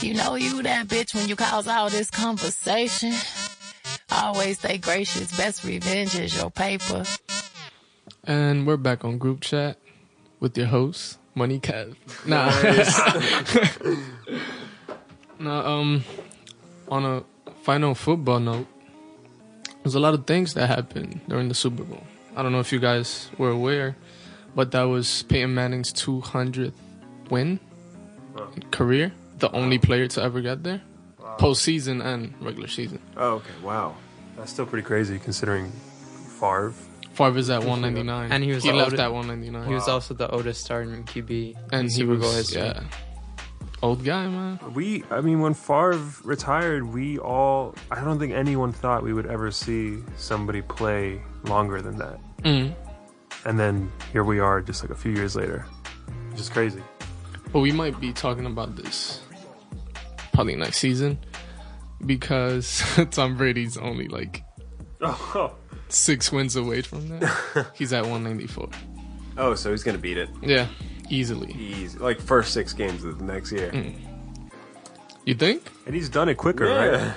You know you that bitch when you cause all this conversation. Always stay gracious. Best revenge is your paper. And we're back on group chat with your host, Money Kev. Nah. nah, um, on a final football note, there's a lot of things that happened during the Super Bowl. I don't know if you guys were aware, but that was Peyton Manning's 200th win career. The only player to ever get there, postseason and regular season. Oh, okay. Wow. That's still pretty crazy considering Favre. Favre's at 199, And he was he left oldest- at 199. He was also the oldest starting QB and in he Super Bowl was history. yeah, old guy man. We, I mean, when Favre retired, we all, I don't think anyone thought we would ever see somebody play longer than that. Mm. And then here we are just like a few years later, which is crazy. But we might be talking about this probably next season because Tom Brady's only like oh. six wins away from that. He's at 194. Oh, so he's gonna beat it. Yeah, easily. Easy. Like first six games of the next year. Mm. You think? and he's done it quicker, Yeah. right?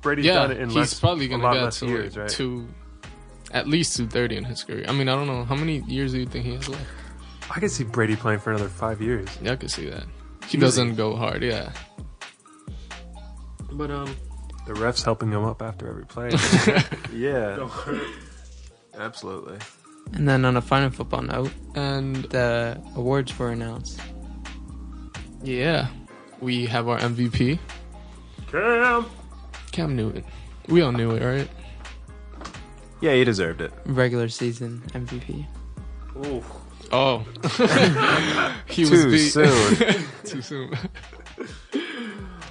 Brady's yeah, done it in he's less, probably a gonna lot get less to years, like right? two, at least 230 in his career. I mean, I don't know how many years do you think he has left. I could see Brady playing for another five years. Yeah, I could see that. He doesn't go hard. Yeah. But um, The refs helping him up after every play. Yeah. Absolutely. And then on a final football note, and the awards were announced. yeah, we have our MVP, Cam. Cam Newton. We all knew it, right? Yeah, he deserved it. Regular season MVP. Ooh. Oh, he was Too beat soon. too soon.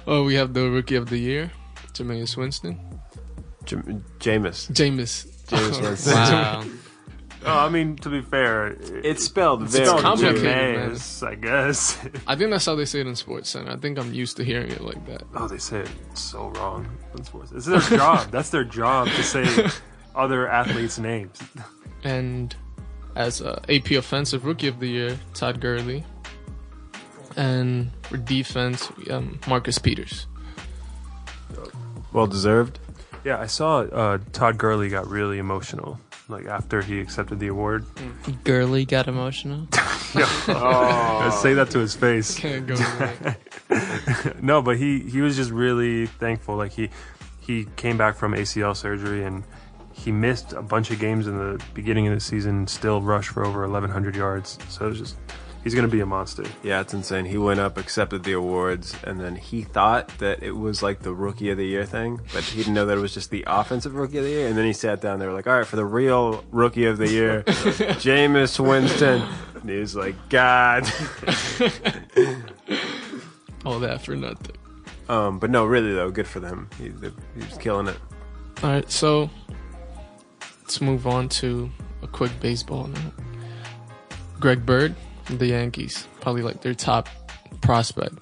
oh, we have the rookie of the year, Jameis Winston, Jam- Jameis. Jameis. Jameis Winston. Wow. Oh, I mean, to be fair, It's spelled very spelled complicated, weird. Jameis, I guess. I think that's how they say it in Sports Center. I think I'm used to hearing it like that. oh, they say it so wrong in sports. It's their job. That's their job to say other athletes' names. And as uh, AP Offensive Rookie of the Year, Todd Gurley. And for defense, um, Marcus Peters. Well deserved. Yeah, I saw uh, Todd Gurley got really emotional, like after he accepted the award. Gurley got emotional. Oh. Say that to his face. Can't go no, but he he was just really thankful. Like he he came back from ACL surgery and he missed a bunch of games in the beginning of the season. Still rushed for over 1,100 yards. So it was just he's gonna be a monster. Yeah, it's insane. He went up, accepted the awards, and then he thought that it was like the rookie of the year thing, but he didn't know that it was just the offensive rookie of the year. And then he sat down. They were like, "All right, for the real rookie of the year, Jameis Winston." And he was like, "God." All that for nothing. Um, but no, really though, good for them. He, he was killing it. All right, so let's move on to a quick baseball note. Greg Bird, the Yankees, probably like their top prospect,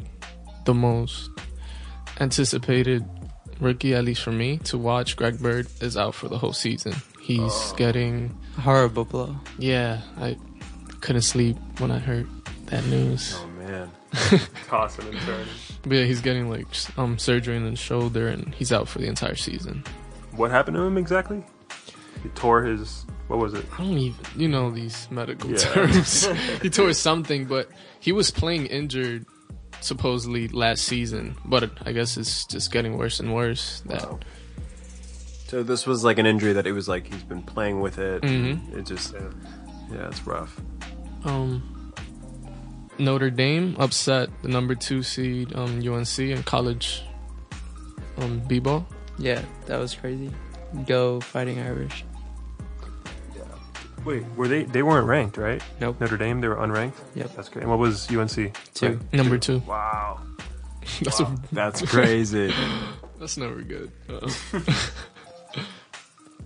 the most anticipated rookie, at least for me, to watch. Greg Bird is out for the whole season. He's getting, Horrible blow. yeah, I couldn't sleep when I heard that news. Oh man. Tossing and turning. But yeah, he's getting like um surgery in his shoulder, and he's out for the entire season. What happened to him exactly? He tore his. What was it? I don't even, you know, these medical Yeah. terms. he tore something, but he was playing injured supposedly last season. But I guess it's just getting worse and worse. That Wow. So this was like an injury that it was like he's been playing with it. Mhm. It just, yeah, it's rough. um, Notre Dame upset the number two seed um, UNC in college um, b-ball. Yeah, that was crazy. Go Fighting Irish. Wait, were they? They weren't ranked, right? Nope. Notre Dame, they were unranked. Yep. That's great. And what was UNC? Two. Number two. Wow. That's a, That's crazy. that's never good.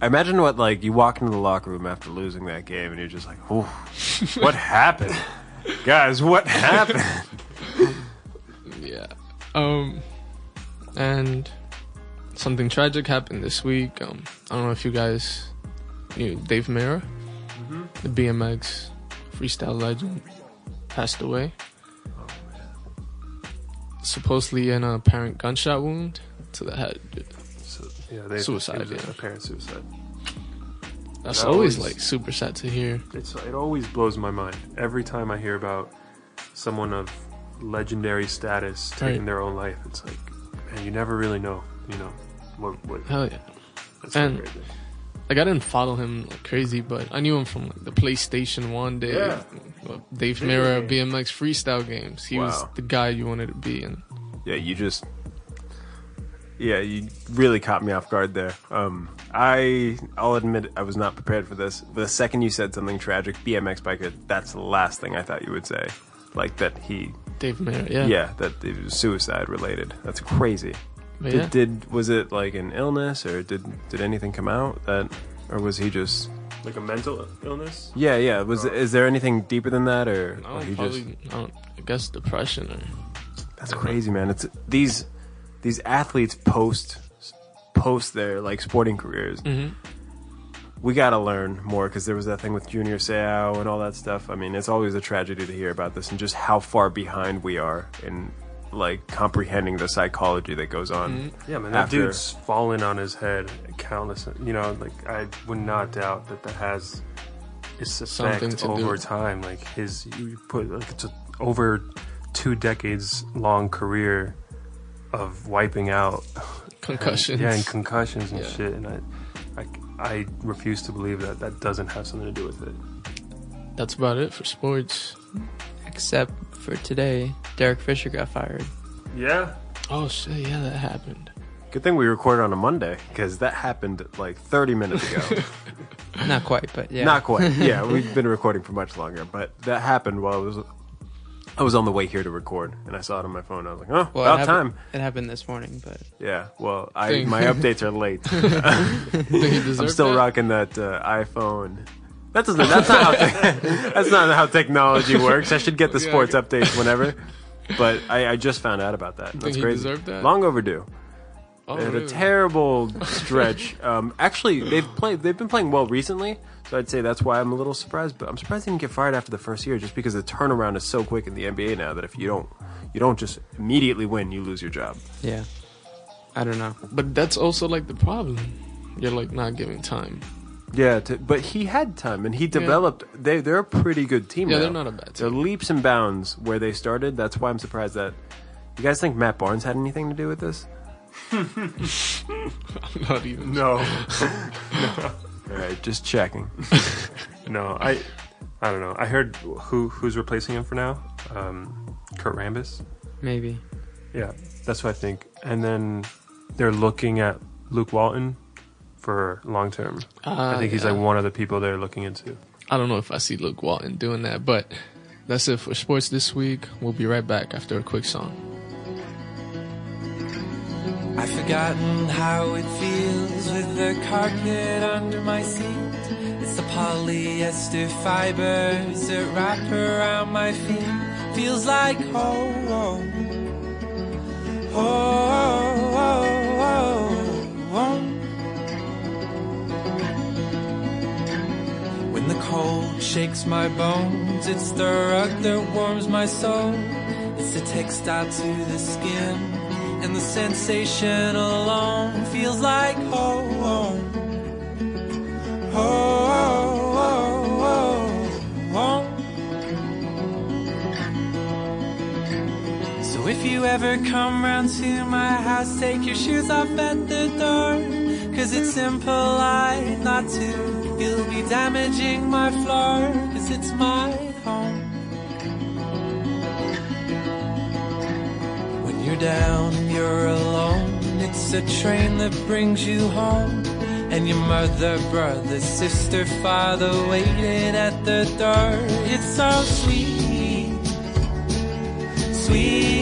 I imagine what like you walk into the locker room after losing that game and you're just like, "Oh, what happened, guys? What happened?" Yeah. Um, and something tragic happened this week. Um, I don't know if you guys knew Dave Mirra, the BMX freestyle legend, passed away. Supposedly in a apparent gunshot wound to the head. So, yeah, they Suicide, yeah. apparent suicide. That's always always- like super sad to hear. It's it always blows my mind every time I hear about someone of legendary status taking Right. their own life. It's like, man, you never really know, you know, what what. Hell yeah. That's And- crazy. Like I didn't follow him like crazy, but I knew him from like the PlayStation One day. Yeah. uh, Dave Mirra. BMX freestyle games. He was the guy you wanted to be, and Yeah, you just. Yeah, you really caught me off guard there. Um, I, I'll admit, I was not prepared for this. The second you said something tragic, BMX biker, that's the last thing I thought you would say. Like that he, Dave Mirra, yeah, yeah, that it was suicide related. That's crazy. But Did, yeah. did was it like an illness or did did anything come out that, or was he just? Like a mental illness. Yeah, yeah. Was is there anything deeper than that, or, No, or he probably, just? I, don't, I guess depression or That's crazy, man. It's these these athletes post post their like sporting careers. Mhm. We got to learn more because there was that thing with Junior Seau and all that stuff. I mean, it's always a tragedy to hear about this and just how far behind we are in like comprehending the psychology that goes on. Mm-hmm. Yeah, man, that After- dude's fallen on his head countless. You know, like I would not doubt that that has its Something effect to do. over time. Like his, you put like it's a, over two decades long career of wiping out concussions. yeah, and concussions and Yeah. shit. And I, I, I refuse to believe that that doesn't have something to do with it. That's about it for sports. Except for today, Derek Fisher got fired. Yeah, Oh shit, yeah, that happened. Good thing we recorded on a Monday because that happened like 30 minutes ago. Not quite, but yeah. Not quite. Yeah, we've been recording for much longer, but that happened while I was I was on the way here to record, and I saw it on my phone. I was like, "Oh, Well, about it time." happened, It happened this morning, but Yeah. Well, I Dang. my updates are late. I'm still that? rocking that uh, iPhone. That doesn't. That's not how. Te- that's not how technology works. I should get the Yeah, sports okay. updates whenever. But I, I just found out about that. That's he crazy. that? Long overdue. Oh, They had really? a terrible stretch. Um, actually, they've played. They've been playing well recently, so I'd say that's why I'm a little surprised. But I'm surprised they didn't get fired after the first year, just because the turnaround is so quick in the NBA now that if you don't, you don't just immediately win, you lose your job. yeah. I don't know. But that's also like the problem. You're like not giving time. Yeah, to, but he had time, and he developed. They they're a pretty good team. Yeah, now. they're not a bad They're team. leaps and bounds where they started. That's why I'm surprised that. You guys think Matt Barnes had anything to do with this? not even. no, All right, just checking. no. I, I don't know. I heard who who's replacing him for now. Um, Kurt Rambis. Maybe. Yeah, that's what I think. And then they're looking at Luke Walton for long term. I Ah, think he's yeah. like one of the people they're looking into. I don't know if I see Luke Walton doing that, but that's it for sports this week. We'll be right back after a quick song. I've forgotten how it feels with the carpet under my seat. It's the polyester fibers that wrap around my feet. Feels like home. Oh, oh, oh, oh, oh. The cold shakes my bones, it's the rug that warms my soul. It's the textile to the skin, and the sensation alone feels like home. Oh, oh, oh, oh, oh. So if you ever come round to my house, take your shoes off at the door. Cause it's impolite not to. You'll be damaging my floor, cause it's my home. When you're down you're alone, it's a train that brings you home. And your mother, brother, sister, father waiting at the door. It's so sweet, sweet.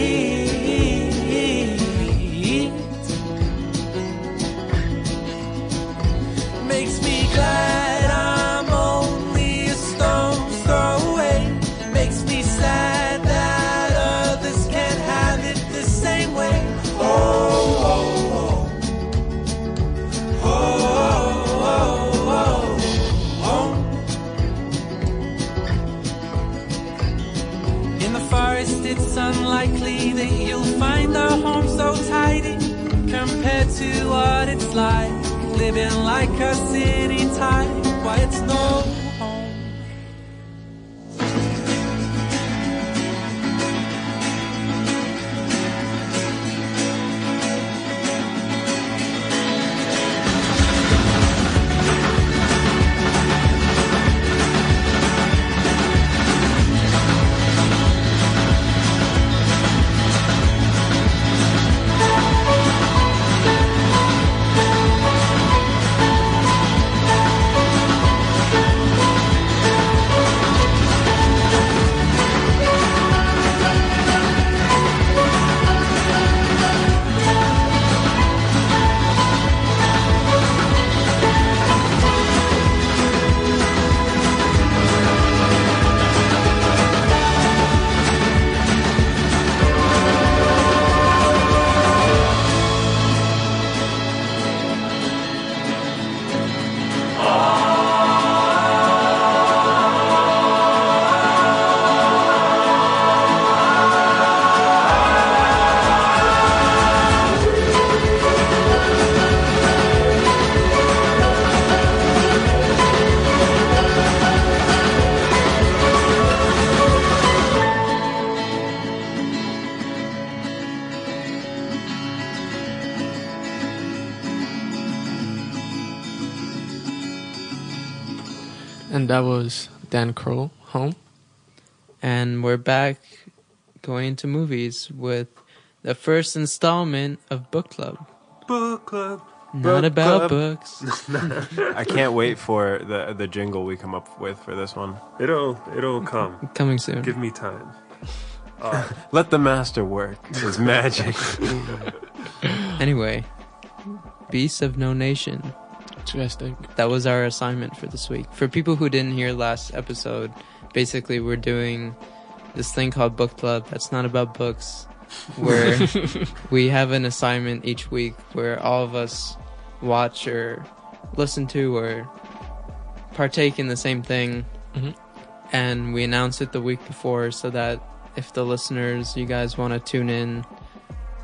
Makes me glad unlikely that you'll find a home so tidy compared to what it's like living like a city type. Why it's no Dan Kroll, Home. And we're back going to movies with the first installment of Book Club. Book club. Not Book about Club. books. I can't wait for the the jingle we come up with for this one. It'll it'll come. Coming soon. Give me time. Let the master work his magic. Anyway, Beasts of No Nation. Interesting. That was our assignment for this week. For people who didn't hear last episode, basically we're doing this thing called Book Club that's not about books, where we have an assignment each week where all of us watch or listen to or partake in the same thing, Mhm. and we announce it the week before so that if the listeners, you guys want to tune in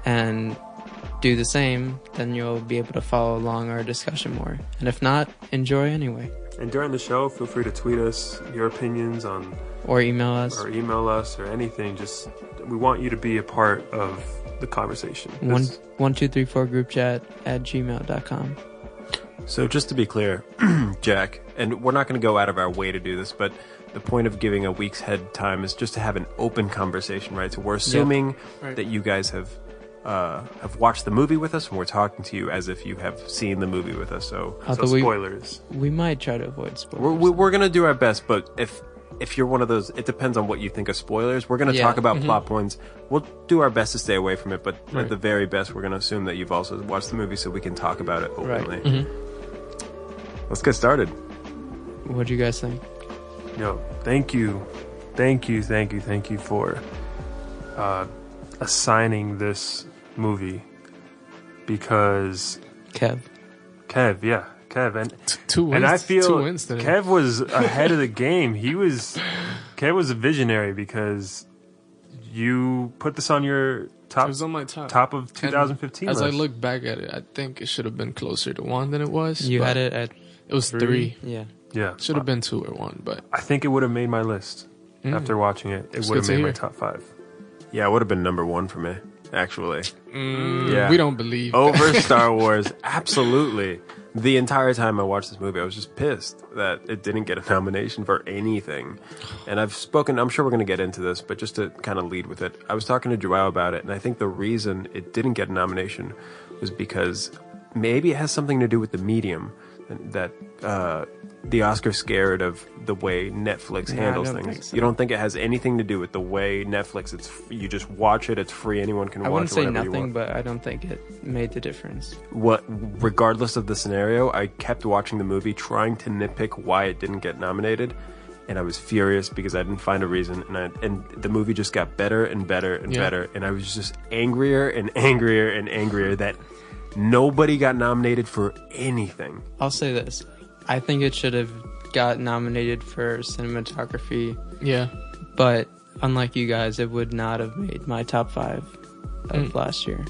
and do the same, then you'll be able to follow along our discussion more. And if not, enjoy anyway. And during the show, feel free to tweet us your opinions on Or email us. or email us or anything. Just we want you to be a part of the conversation. One This- one two three four group chat at gmail.com. So just to be clear, Jack, and we're not going to go out of our way to do this, but the point of giving a week's head time is just to have an open conversation, right? So we're assuming Right. that you guys have uh, have watched the movie with us, and we're talking to you as if you have seen the movie with us. So so we, spoilers. we might try to avoid spoilers. we're we- we're going to do our best, but if if you're one of those, it depends on what you think of spoilers. We're going to Yeah. talk about plot points. We'll do our best to stay away from it, but at the very best, we're going to assume that you've also watched the movie, so we can talk about it Right. openly. Let's get started. what do you guys think? Yo, thank you, thank you, thank you, thank you for uh, assigning this movie because Kev. Kev, yeah, Kev, and T- two wins. and I feel two wins today. Kev was ahead of the game. He was Kev was a visionary because you put this on your It top was on my top. top of And 2015. As I look back at it, I think it should have been closer to one than it was. You had it at It was three. Yeah. yeah, Should have been two or one, but I think it would have made my list Mm. after watching it. It would have made my top five. Yeah, it would have been number one for me, actually. mm, Yeah. we don't believe. Over Star Wars, absolutely. The entire time I watched this movie, I was just pissed that it didn't get a nomination for anything. And I've spoken, I'm sure we're going to get into this, but just to kind of lead with it, I was talking to Joao about it, and I think the reason it didn't get a nomination was because maybe it has something to do with the medium that uh, the Oscar's scared of the way Netflix I handles things. so. You don't think it has anything to do with the way Netflix? It's you just watch it. It's free. Anyone can I watch I wouldn't say nothing, but I don't think it made the difference. What, regardless of the scenario, I kept watching the movie, trying to nitpick why it didn't get nominated, and I was furious because I didn't find a reason. And I, and the movie just got better and better and Yeah. better, and I was just angrier and angrier and angrier that nobody got nominated for anything. I'll say this. I think it should have got nominated for cinematography, Yeah, but unlike you guys, it would not have made my top five of Mm. last year.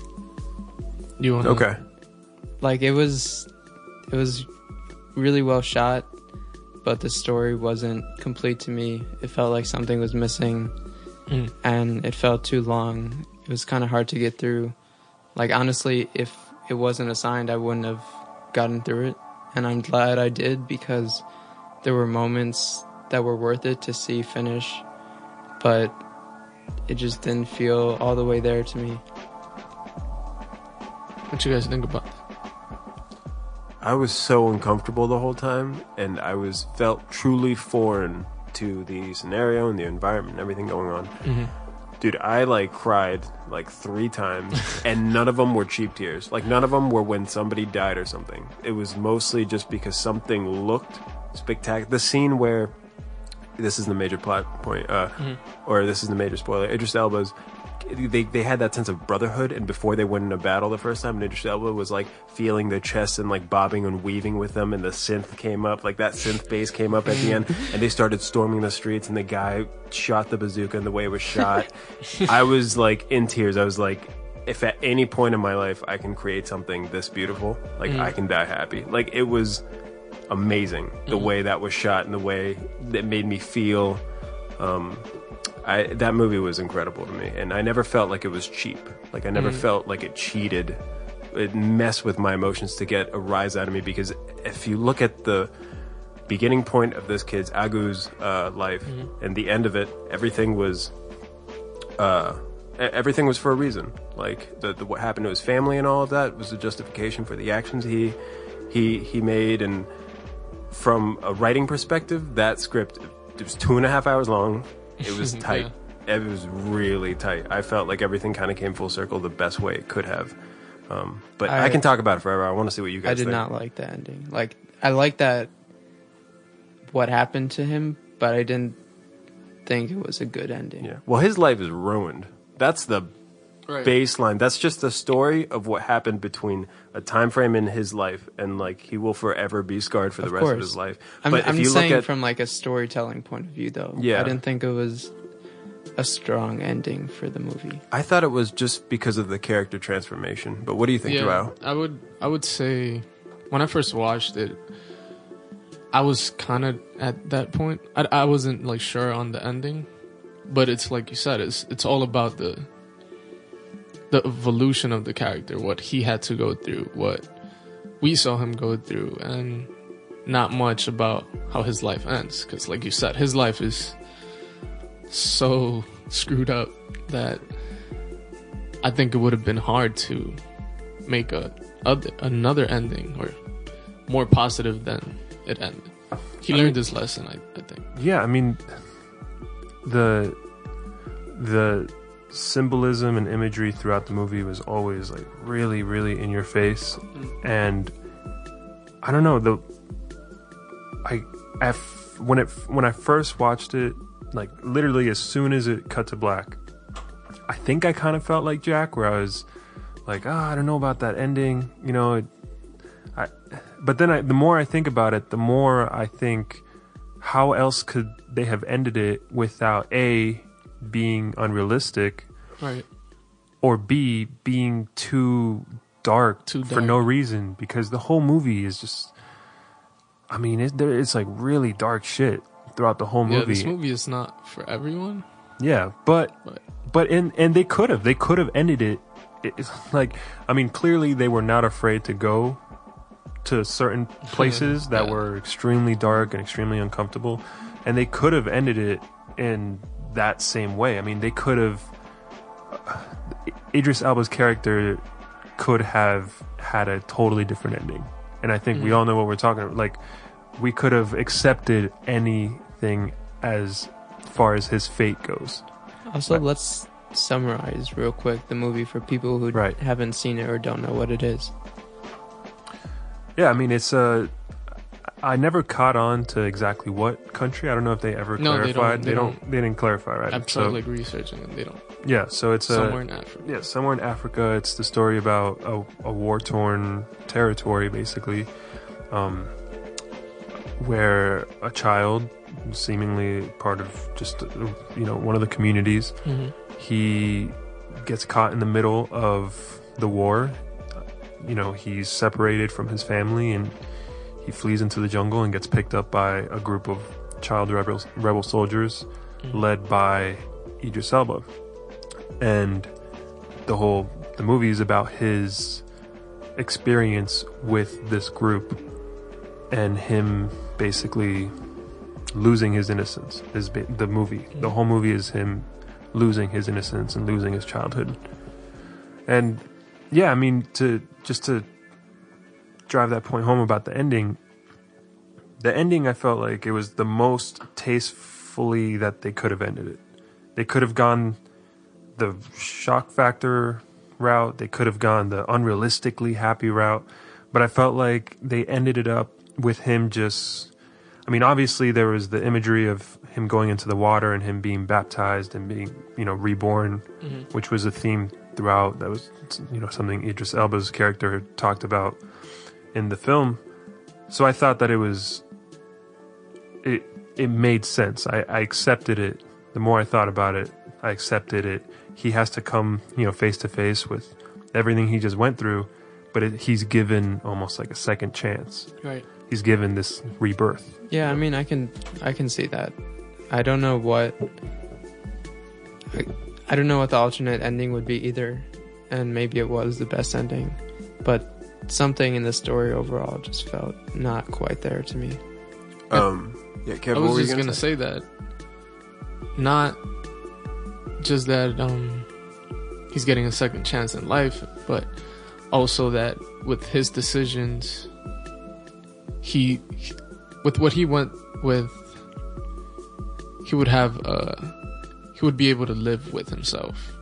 You want Okay. Like it was, it was really well shot, but the story wasn't complete to me. It felt like something was missing, Mm. and it felt too long. It was kind of hard to get through. Like honestly, if it wasn't assigned, I wouldn't have gotten through it, and I'm glad I did because there were moments that were worth it to see finish, but it just didn't feel all the way there to me. What you guys think about? I was so uncomfortable the whole time, and I was felt truly foreign to the scenario and the environment and everything going on. Mhm. Dude, I like cried like three times, and none of them were cheap tears. Like none of them were when somebody died or something. It was mostly just because something looked spectacular. The scene where this is the major plot point, uh, or this is the major spoiler. Idris Elba's. They, they had that sense of brotherhood, and before they went into battle the first time, Idris Elba was like feeling their chest and like bobbing and weaving with them, and the synth came up, like that synth bass came up at the end, and they started storming the streets, and the guy shot the bazooka, and the way it was shot, I was like in tears. I was like, if at any point in my life I can create something this beautiful, like I can die happy. Like it was amazing the way that was shot and the way that made me feel. Um, I that movie was incredible to me, and I never felt like it was cheap. Like I never felt like it cheated. It messed with my emotions to get a rise out of me because if you look at the beginning point of this kid's Agu's uh, life and the end of it, everything was uh, everything was for a reason. Like the, the what happened to his family and all of that was a justification for the actions he he he made. And from a writing perspective, that script it was two and a half hours long. It was tight. It was really tight. I felt like everything kind of came full circle the best way it could have. Um, but I, I- can talk about it forever. I want to see what you guys I did think. not like the ending. Like I like that what happened to him, but I didn't think it was a good ending. Yeah. Well, his life is ruined. That's the Right. baseline. That's just the story of what happened between a time frame in his life and like he will forever be scarred for the Of rest of his life. I'm, but I'm if you saying look at from like a storytelling point of view, though. Yeah. I didn't think it was a strong ending for the movie. I thought it was just because of the character transformation. But what do you think, Joao? I would I would say when I first watched it, I was kind of at that point. I, I wasn't like sure on the ending, but it's like you said, it's it's all about the the evolution of the character, what he had to go through, what we saw him go through, and not much about how his life ends. Because, like you said, his life is so screwed up that I think it would have been hard to make a other, another ending or more positive than it ended. He learned his lesson, I, I think. Yeah, I mean the the symbolism and imagery throughout the movie was always like really really in your face. And I don't know the I when it when I first watched it like literally as soon as it cut to black I think I kind of felt like Jack where I was like ah I don't know about that ending you know it, I but then I, the more I think about it the more I think how else could they have ended it without a being unrealistic Right. or b being too dark Too for no reason because the whole movie is just i mean it, there, it's like really dark shit throughout the whole Yeah, movie this movie is not for everyone. yeah but But but and and they could have they could have ended it it- it's like i mean clearly they were not afraid to go to certain places that Yeah. were extremely dark and extremely uncomfortable and they could have ended it in that same way i mean they could have idris elba's character could have had a totally different ending and i think we Mhm. all know what we're talking about like we could have accepted anything as far as his fate goes Also, Right. let's summarize real quick the movie for people who Right. haven't seen it or don't know what it is. Yeah, I mean it's uh I never caught on to exactly what country. I don't know if they ever No, they don't- clarified. they They don't. They didn't clarify, right? I've So like researching and they don't. yeah, so it's Somewhere in Africa. yeah, somewhere in Africa. It's the story about a, a war torn territory, basically, um, where a child seemingly part of just you know one of the communities. Mhm. He gets caught in the middle of the war. You know, he's separated from his family and he flees into the jungle and gets picked up by a group of child rebels, rebel soldiers mm-hmm. led by Idris Elba. And the whole the movie is about his experience with this group and him basically losing his innocence is ba- the movie. The mm-hmm. whole movie is him losing his innocence and losing his childhood. And yeah i mean to just to drive that point home about the ending the ending i felt like it was the most tastefully that they could have ended it they could have gone the shock factor route. They could have gone the unrealistically happy route, but I felt like they ended it up with him just. I mean, obviously there was the imagery of him going into the water and him being baptized and being, you know, reborn, mm-hmm. which was a theme throughout. That was, you know, something Idris Elba's character talked about in the film. So I thought that it was. It it made sense. I, I accepted it. The more I thought about it, I accepted it. He has to come, you know, face to face with everything he just went through, but it, he's given almost like a second chance. Right. He's given this rebirth. Yeah, I mean, I can I can see that. I don't know what I, I don't know what the alternate ending would be either, and maybe it was the best ending, but something in the story overall just felt not quite there to me. Um, yeah, Kevin, I what was were just gonna, gonna say that. Not just that um he's getting a second chance in life, but also that with his decisions he, he- with what he went with he would have uh he would be able to live with himself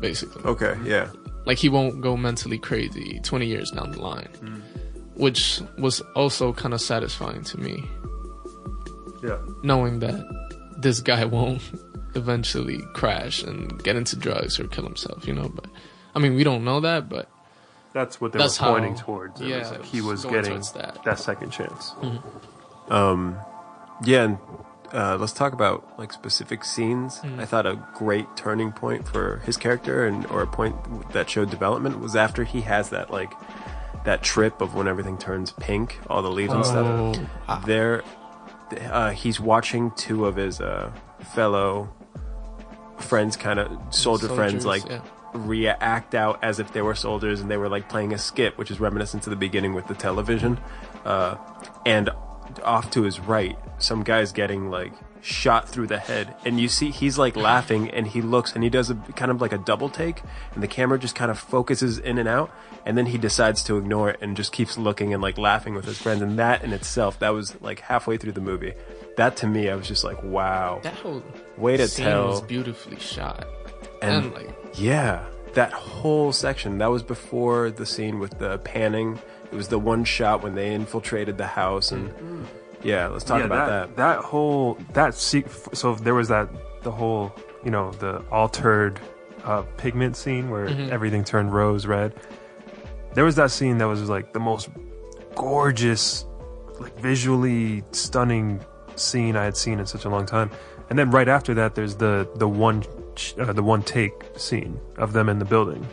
basically. Okay, yeah. Like he won't go mentally crazy 20 years down the line. Which was also kind of satisfying to me Yeah. knowing that this guy won't eventually crash and get into drugs or kill himself, you know. But I mean, we don't know that, but That's what they That's were pointing how- towards. It yeah, was like he was getting that. that second chance. Um, yeah, and uh, let's talk about like specific scenes. Mm. I thought a great turning point for his character, and or a point that showed development was after he has that like that trip of when everything turns pink, all the leaves and Oh, stuff. There, uh, he's watching two of his uh, fellow friends, kind of soldier friends, like yeah. react out as if they were soldiers and they were like playing a skit, which is reminiscent to the beginning with the television. Uh, and off to his right, some guy's getting like shot through the head, and you see he's like laughing, and he looks and he does a kind of like a double take, and the camera just kind of focuses in and out, and then he decides to ignore it and just keeps looking and like laughing with his friends, and that in itself, that was like halfway through the movie. That to me, I was just like, wow, that whole way to scene tell. was beautifully shot, And- and, like Yeah, that whole section. That was before the scene with the panning. It was the one shot when they infiltrated the house, and yeah, let's talk yeah, about that, that. that. whole that se- so there was that the whole you know the altered uh, pigment scene where everything turned rose red. There was that scene that was like the most gorgeous, like visually stunning scene I had seen in such a long time. And then right after that, there's the the one uh, the one take scene of them in the building.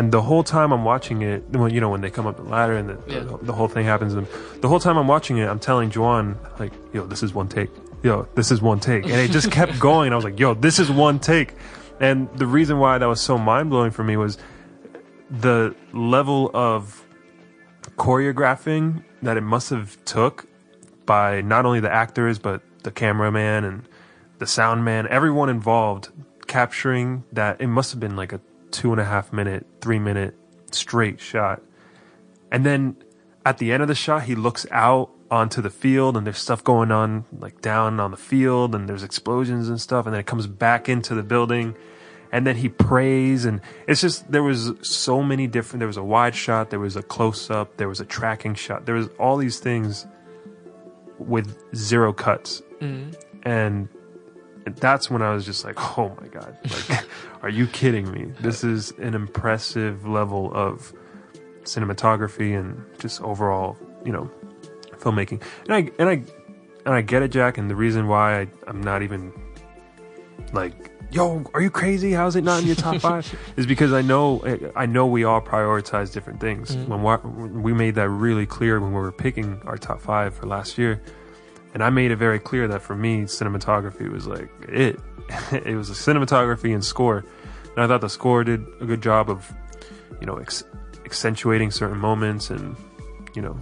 And the whole time I'm watching it, well, you know, when they come up the ladder and the, Yeah. the, the whole thing happens, and the whole time I'm watching it, I'm telling Juwan, like, yo, this is one take. Yo, this is one take. And it just kept going. And I was like, yo, this is one take. And the reason why that was so mind blowing for me was the level of choreographing that it must have took by not only the actors but the cameraman and the sound man, everyone involved capturing that. It must have been like a two and a half minute, three minute straight shot. And then at the end of the shot, he looks out onto the field and there's stuff going on like down on the field and there's explosions and stuff. And then it comes back into the building and then he prays and it's just there was so many different there was a wide shot there was a close up there was a tracking shot there was all these things with zero cuts mm-hmm. and that's when i was just like oh my god like are you kidding me this is an impressive level of cinematography and just overall you know filmmaking and i and i and I get it, Jack. And the reason why I, I'm not even like, yo, are you crazy? How's it not in your top five? is because I know I know we all prioritize different things. Mm-hmm. When we made that really clear when we were picking our top five for last year, and I made it very clear that for me, cinematography was like it. it was a cinematography and score, and I thought the score did a good job of, you know, ex- accentuating certain moments and, you know,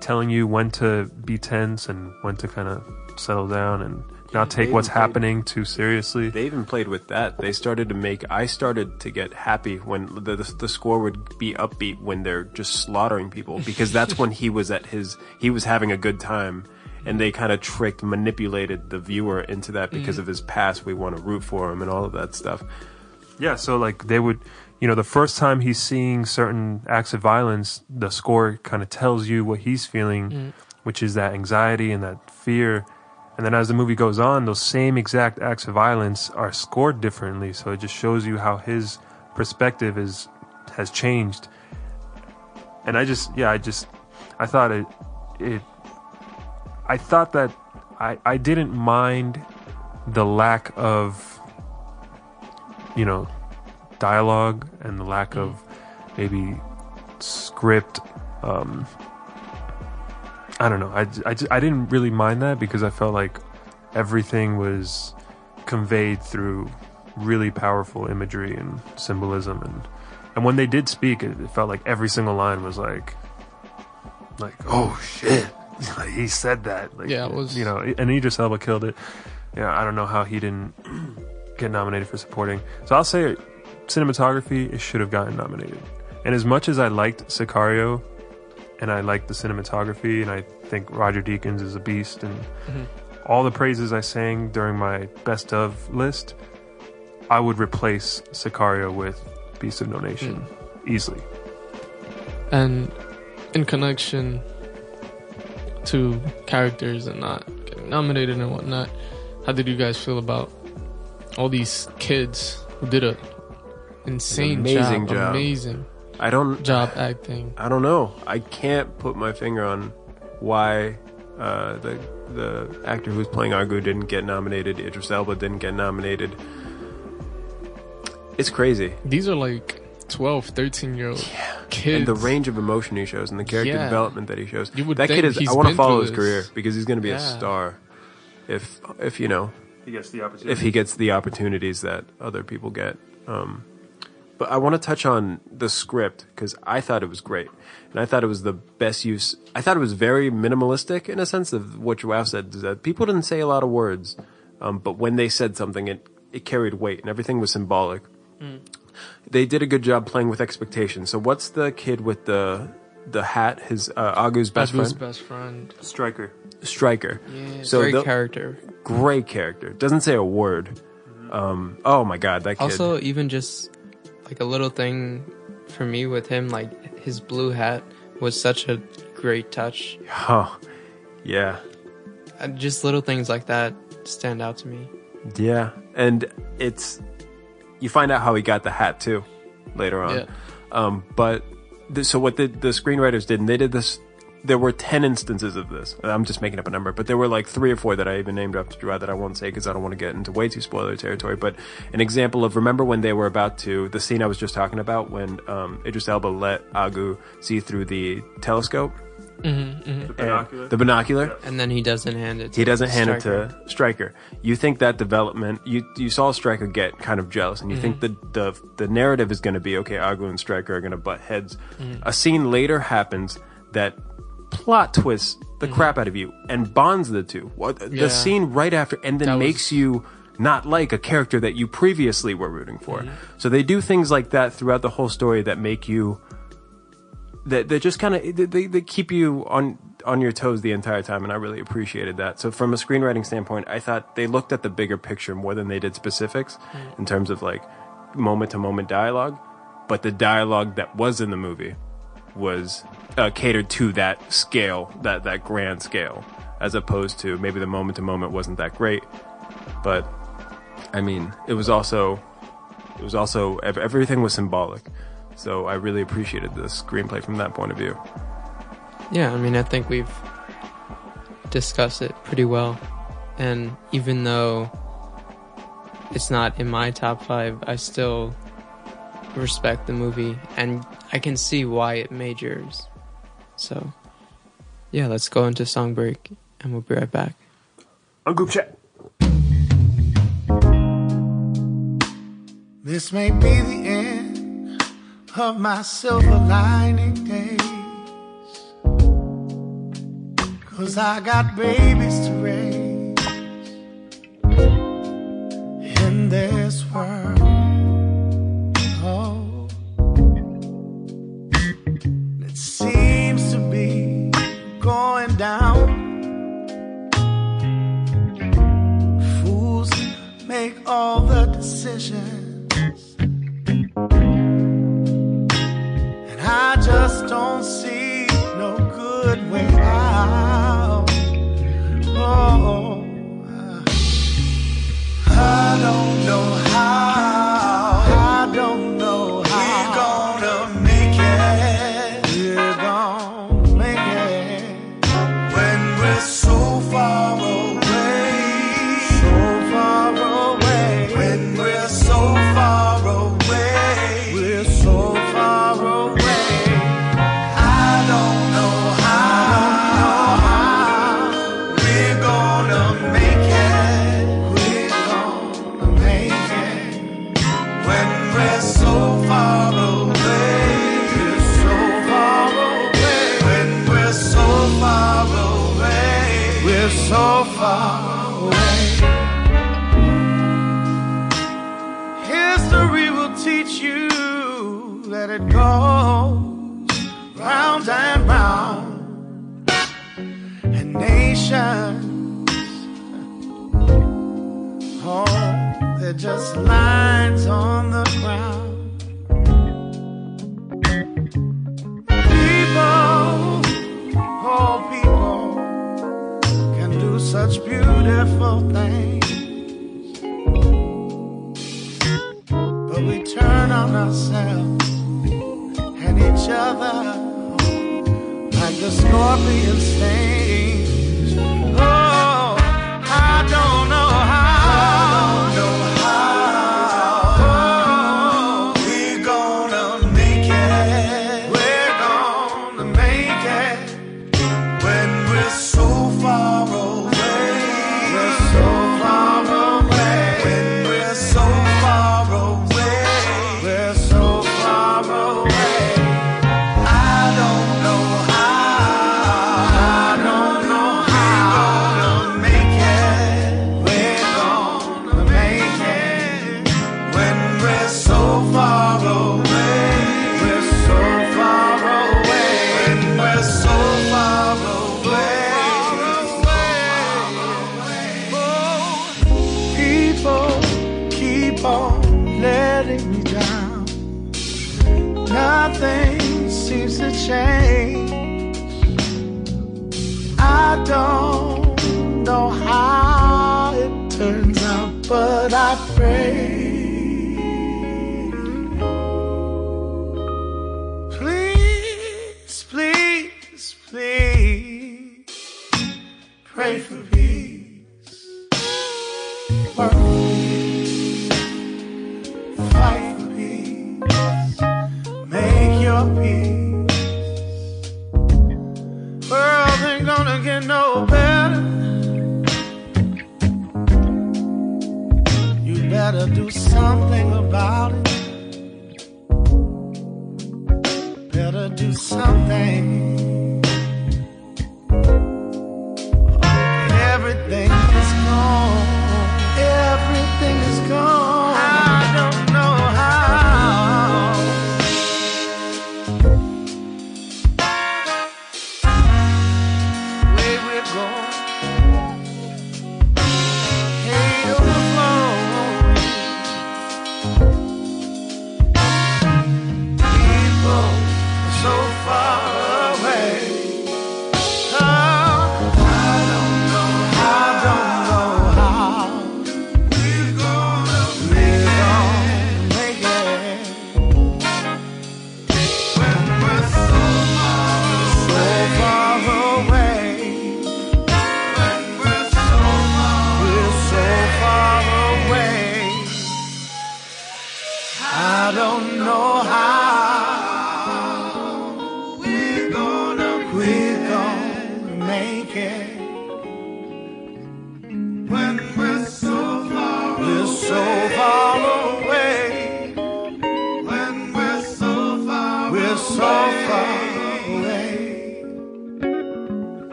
telling you when to be tense and when to kind of settle down and not take what's played- happening too seriously. They even played with that. They started to make. I started to get happy when the the, the score would be upbeat when they're just slaughtering people because that's when he was at his. He was having a good time, and they kind of tricked, manipulated the viewer into that because mm. of his past. We want to root for him and all of that stuff. Yeah, so like they would, you know, the first time he's seeing certain acts of violence, the score kind of tells you what he's feeling, mm. which is that anxiety and that fear. And then as the movie goes on, those same exact acts of violence are scored differently. So it just shows you how his perspective is has changed. And I just, yeah, I just, I thought it, it, I thought that I, I didn't mind the lack of you know, dialogue and the lack of maybe script. Um, I don't know. I, I, ju- I didn't really mind that because I felt like everything was conveyed through really powerful imagery and symbolism and and when they did speak it, it felt like every single line was like like oh shit like, he said that like Yeah, it was- you know and Idris Elba killed it yeah I don't know how he didn't get nominated for supporting. So I'll say cinematography it should have gotten nominated. And as much as I liked Sicario and I liked the cinematography and I think Roger Deakins is a beast and mm-hmm. all the praises I sang during my best of list, I would replace Sicario with Beast of No Nation hmm. easily. And in connection to characters and not getting nominated and whatnot, how did you guys feel about all these kids who did a insane amazing job, job. amazing I don't. job acting? I don't know. I can't put my finger on why uh, the the actor who's playing Agu didn't get nominated. Idris Elba didn't get nominated. It's crazy. These are like 12, 13 year old kids. And the range of emotion he shows and the character Yeah. development that he shows. You would that kid is. I want to follow his this. career because he's going to be a star. If if you know He gets the opportunity. if he gets the opportunities that other people get. Um, but I want to touch on the script because I thought it was great, and I thought it was the best use. I thought it was very minimalistic in a sense of what Joao said. Is that people didn't say a lot of words, um, but when they said something, it it carried weight, and everything was symbolic. They did a good job playing with expectations. So what's the kid with the the hat? His uh, Agu's best Agu's friend, best friend. Striker. Striker. Yeah, So great the- character. Great character. Doesn't say a word. Um, oh my god, that kid. Also, even just like a little thing for me with him, like his blue hat was such a great touch. Oh, yeah, Uh, Just little things like that stand out to me. yeah, and it's you find out how he got the hat too later on. Yeah. Um, but th- so what the the screenwriters did, and they did this. There were ten instances of this. I'm just making up a number, but there were like three or four that I even named up to Drew that I won't say because I don't want to get into way too spoiler territory. But an example of remember when they were about to the scene I was just talking about when um, Idris Elba let Agu see through the telescope, Mm-hmm, mm-hmm. The binocular. the binocular. And then he doesn't hand it. To He doesn't hand it to Striker. You think that development, you you saw Striker get kind of jealous, and you think mm-hmm. the the the narrative is going to be okay. Agu and Striker are going to butt heads. A scene later happens that plot twists the crap out of you and bonds the two. What Yeah. the scene right after, and then That was- makes you not like a character that you previously were rooting for. So they do things like that throughout the whole story that make you that they just kind of they, they keep you on on your toes the entire time and i really appreciated that. So from a screenwriting standpoint i thought they looked at the bigger picture more than they did specifics in terms of like moment to moment dialogue but the dialogue that was in the movie was uh, catered to that scale that that grand scale as opposed to maybe the moment to moment wasn't that great. But i mean it was also it was also everything was symbolic so I really appreciated the screenplay from that point of view. Yeah, I mean, I think we've discussed it pretty well. And even though it's not in my top five, I still respect the movie and I can see why it majors. So, yeah, let's go into song break and we'll be right back. On group chat. This may be the end of my silver lining days. Cause I got babies to raise in this world. Oh, it seems to be going down. Fools make all the decisions.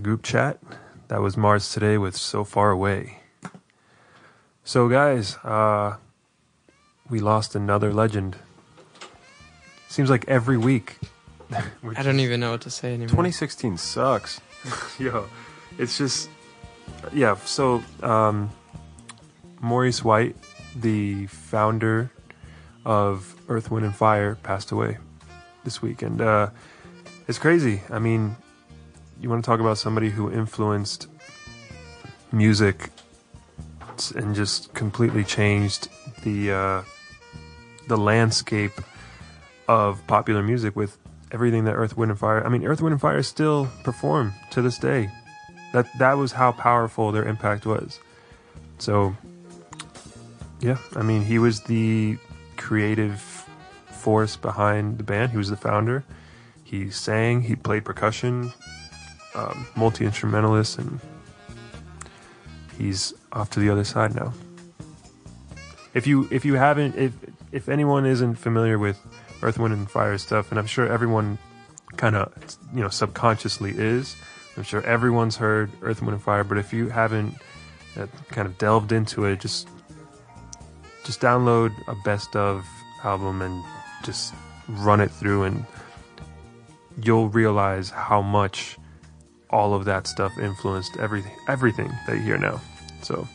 To group chat. That was Mars today with So Far Away. So, guys, uh, we lost another legend. Seems like every week. I don't even know what to say anymore. 2016 sucks. Yo, it's just yeah. So um, Maurice White, the founder of Earth, Wind, and Fire, passed away this week, and uh, it's crazy. I mean, you want to talk about somebody who influenced music and just completely changed the uh, the landscape of popular music with everything that Earth, Wind, and Fire. I mean, Earth, Wind, and Fire still perform to this day. That that was how powerful their impact was. So, yeah, I mean, he was the creative force behind the band. He was the founder. He sang. He played percussion, um, multi instrumentalist, and he's off to the other side now. If you if you haven't if if anyone isn't familiar with Earth, Wind, and Fire stuff, and I'm sure everyone kind of you know subconsciously is. I'm sure everyone's heard Earth, Wind, and Fire, but if you haven't uh, kind of delved into it, just just download a best of album and just run it through, and you'll realize how much all of that stuff influenced everything everything that you hear now. So,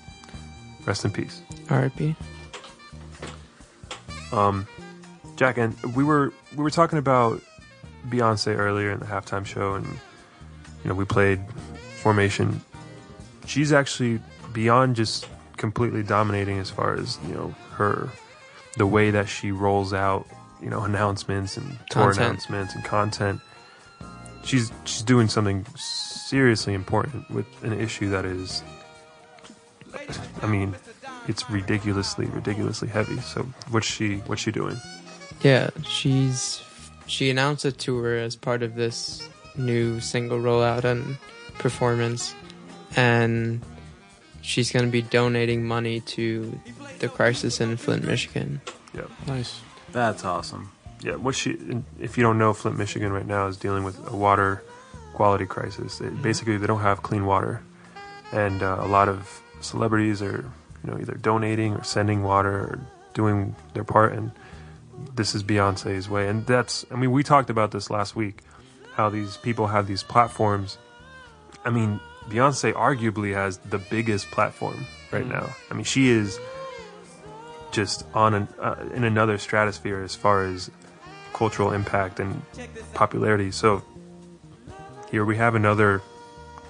rest in peace. R.I.P. Um, Jack, and we were we were talking about Beyonce earlier in the halftime show, and you know we played Formation. She's actually beyond just completely dominating as far as you know her the way that she rolls out you know announcements and tour Content. announcements and content. She's she's doing something seriously important with an issue that is, I mean, it's ridiculously ridiculously heavy. So what's she what's she doing? Yeah, she's she announced a tour as part of this new single rollout and performance, and she's going to be donating money to the crisis in Flint, Michigan. Yeah. Nice. That's awesome. Yeah, what she if you don't know, Flint, Michigan right now is dealing with a water quality crisis. They, basically, they don't have clean water, and uh, a lot of celebrities are you know either donating or sending water or doing their part, and this is Beyonce's way. And that's I mean we talked about this last week, how these people have these platforms. I mean Beyonce arguably has the biggest platform right now. I mean she is just on an, uh, in another stratosphere as far as cultural impact and popularity. So here we have another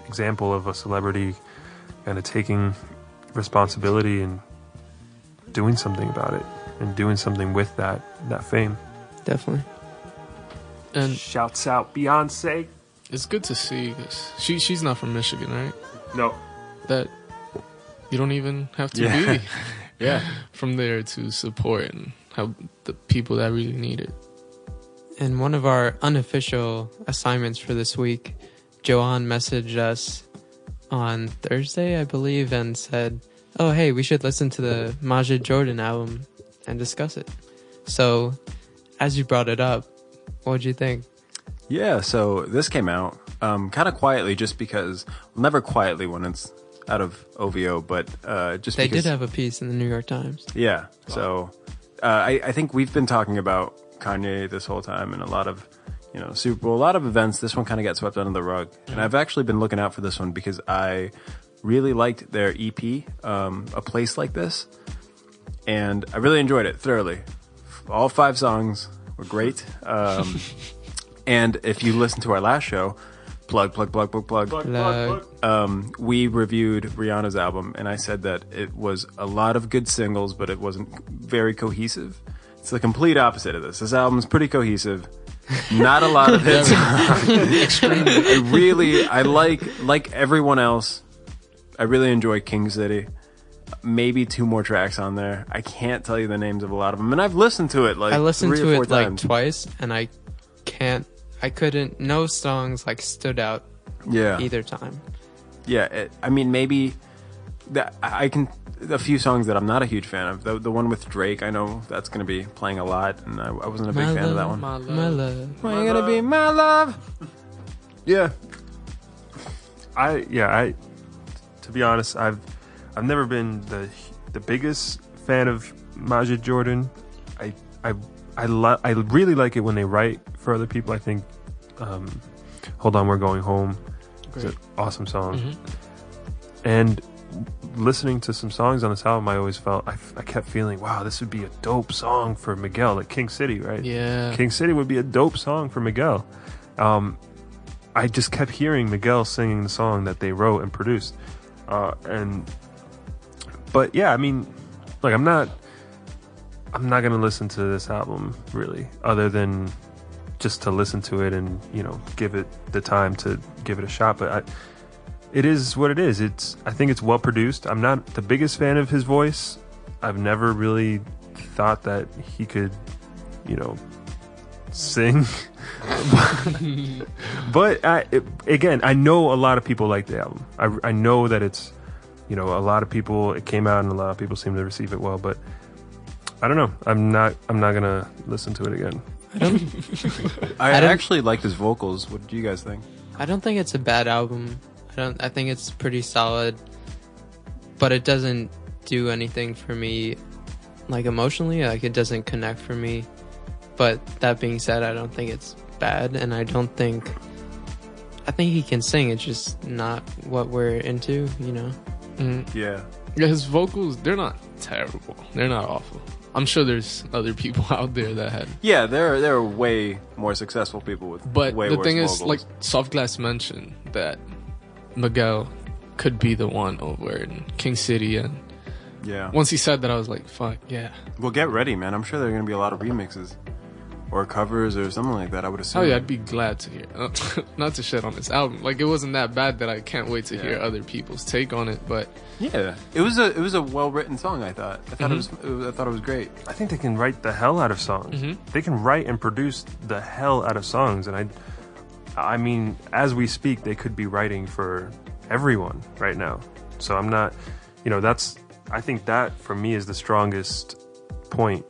example of a celebrity kind of taking responsibility and doing something about it and doing something with that that fame. Definitely. And Shouts out Beyonce. it's good to see 'cause she she's not from Michigan, right? No, That you don't even have to Yeah. be Yeah. from there to support and help the people that really need it. And one of our unofficial assignments for this week, Juwan messaged us on Thursday, I believe, and said, Oh, hey, we should listen to the Majid Jordan album and discuss it. So, as you brought it up, what'd you think? Yeah, so this came out um, kind of quietly, just because well, never quietly when it's out of OVO, but uh, just They because did have a piece in the New York Times. Yeah. So uh, I, I think we've been talking about Kanye this whole time and a lot of, you know, Super Bowl, a lot of events. This one kind of got swept under the rug. And I've actually been looking out for this one because I really liked their EP, um, A Place Like This. And I really enjoyed it thoroughly. All five songs were great. Um, and if you listen to our last show, plug, plug, plug, plug, plug, Plug. um, we reviewed Rihanna's album, and I said that it was a lot of good singles, but it wasn't very cohesive. It's the complete opposite of this. This album's pretty cohesive. Not a lot of hits. I really, I like, like everyone else, I really enjoy King City. maybe two more tracks on there. I can't tell you the names of a lot of them, and I've listened to it like I listened to it like twice, and I can't. I couldn't. No songs like stood out yeah, either time. yeah. It, I mean, maybe that I can. A few songs that I'm not a huge fan of. The the one with Drake, I know that's going to be playing a lot, and I, I wasn't a big My fan of that one. My love. My love. Why you gotta be my love? Yeah, I yeah I to be honest I've I've never been the the biggest fan of Majid Jordan. I I I lo- I really like it when they write for other people. I think um, Hold on We're Going Home is an awesome song. Mhm. And listening to some songs on this album I always felt I, I kept feeling wow this would be a dope song for Miguel like King City, right? Yeah. King City would be a dope song for Miguel. Um, I just kept hearing Miguel singing the song that they wrote and produced, uh, and but yeah, I mean, like I'm not, I'm not gonna listen to this album really, other than just to listen to it and you know give it the time to give it a shot. But I, it is what it is. It's I think it's well produced. I'm not the biggest fan of his voice. I've never really thought that he could, you know, sing. but I, it, again, I know a lot of people like the album. I, I know that it's, you know, a lot of people. It came out and a lot of people seem to receive it well. But I don't know. I'm not. I'm not gonna listen to it again. I don't. I, I don't- actually liked his vocals. What do you guys think? I don't think it's a bad album. I don't. I think it's pretty solid, but it doesn't do anything for me, like emotionally. Like it doesn't connect for me. But that being said, I don't think it's bad, and I don't think. I think he can sing. It's just not what we're into, you know. Mhm. Yeah, Yeah, his vocals, they're not terrible. They're not awful. I'm sure there's other people out there that had. yeah. There, are, there are way more successful people with. But way the worse thing is, like Soft Glass mentioned, that Miguel could be the one over in King City. And yeah. once he said that, I was like, fuck, yeah. Well, get ready, man. I'm sure there are gonna be a lot of remixes, or covers, or something like that. I would assume. Oh yeah, I'd be glad to hear. Not to shit on this album. Like it wasn't that bad that I can't wait to hear other people's take on it. But Yeah, it was a it was a well written song. I thought. I thought it, was, Mm-hmm. it was. I thought it was great. I think they can write the hell out of songs. Mhm. They can write and produce the hell out of songs, and I, I mean, as we speak, they could be writing for everyone right now. So I'm not, you know, that's. I think that for me is the strongest point,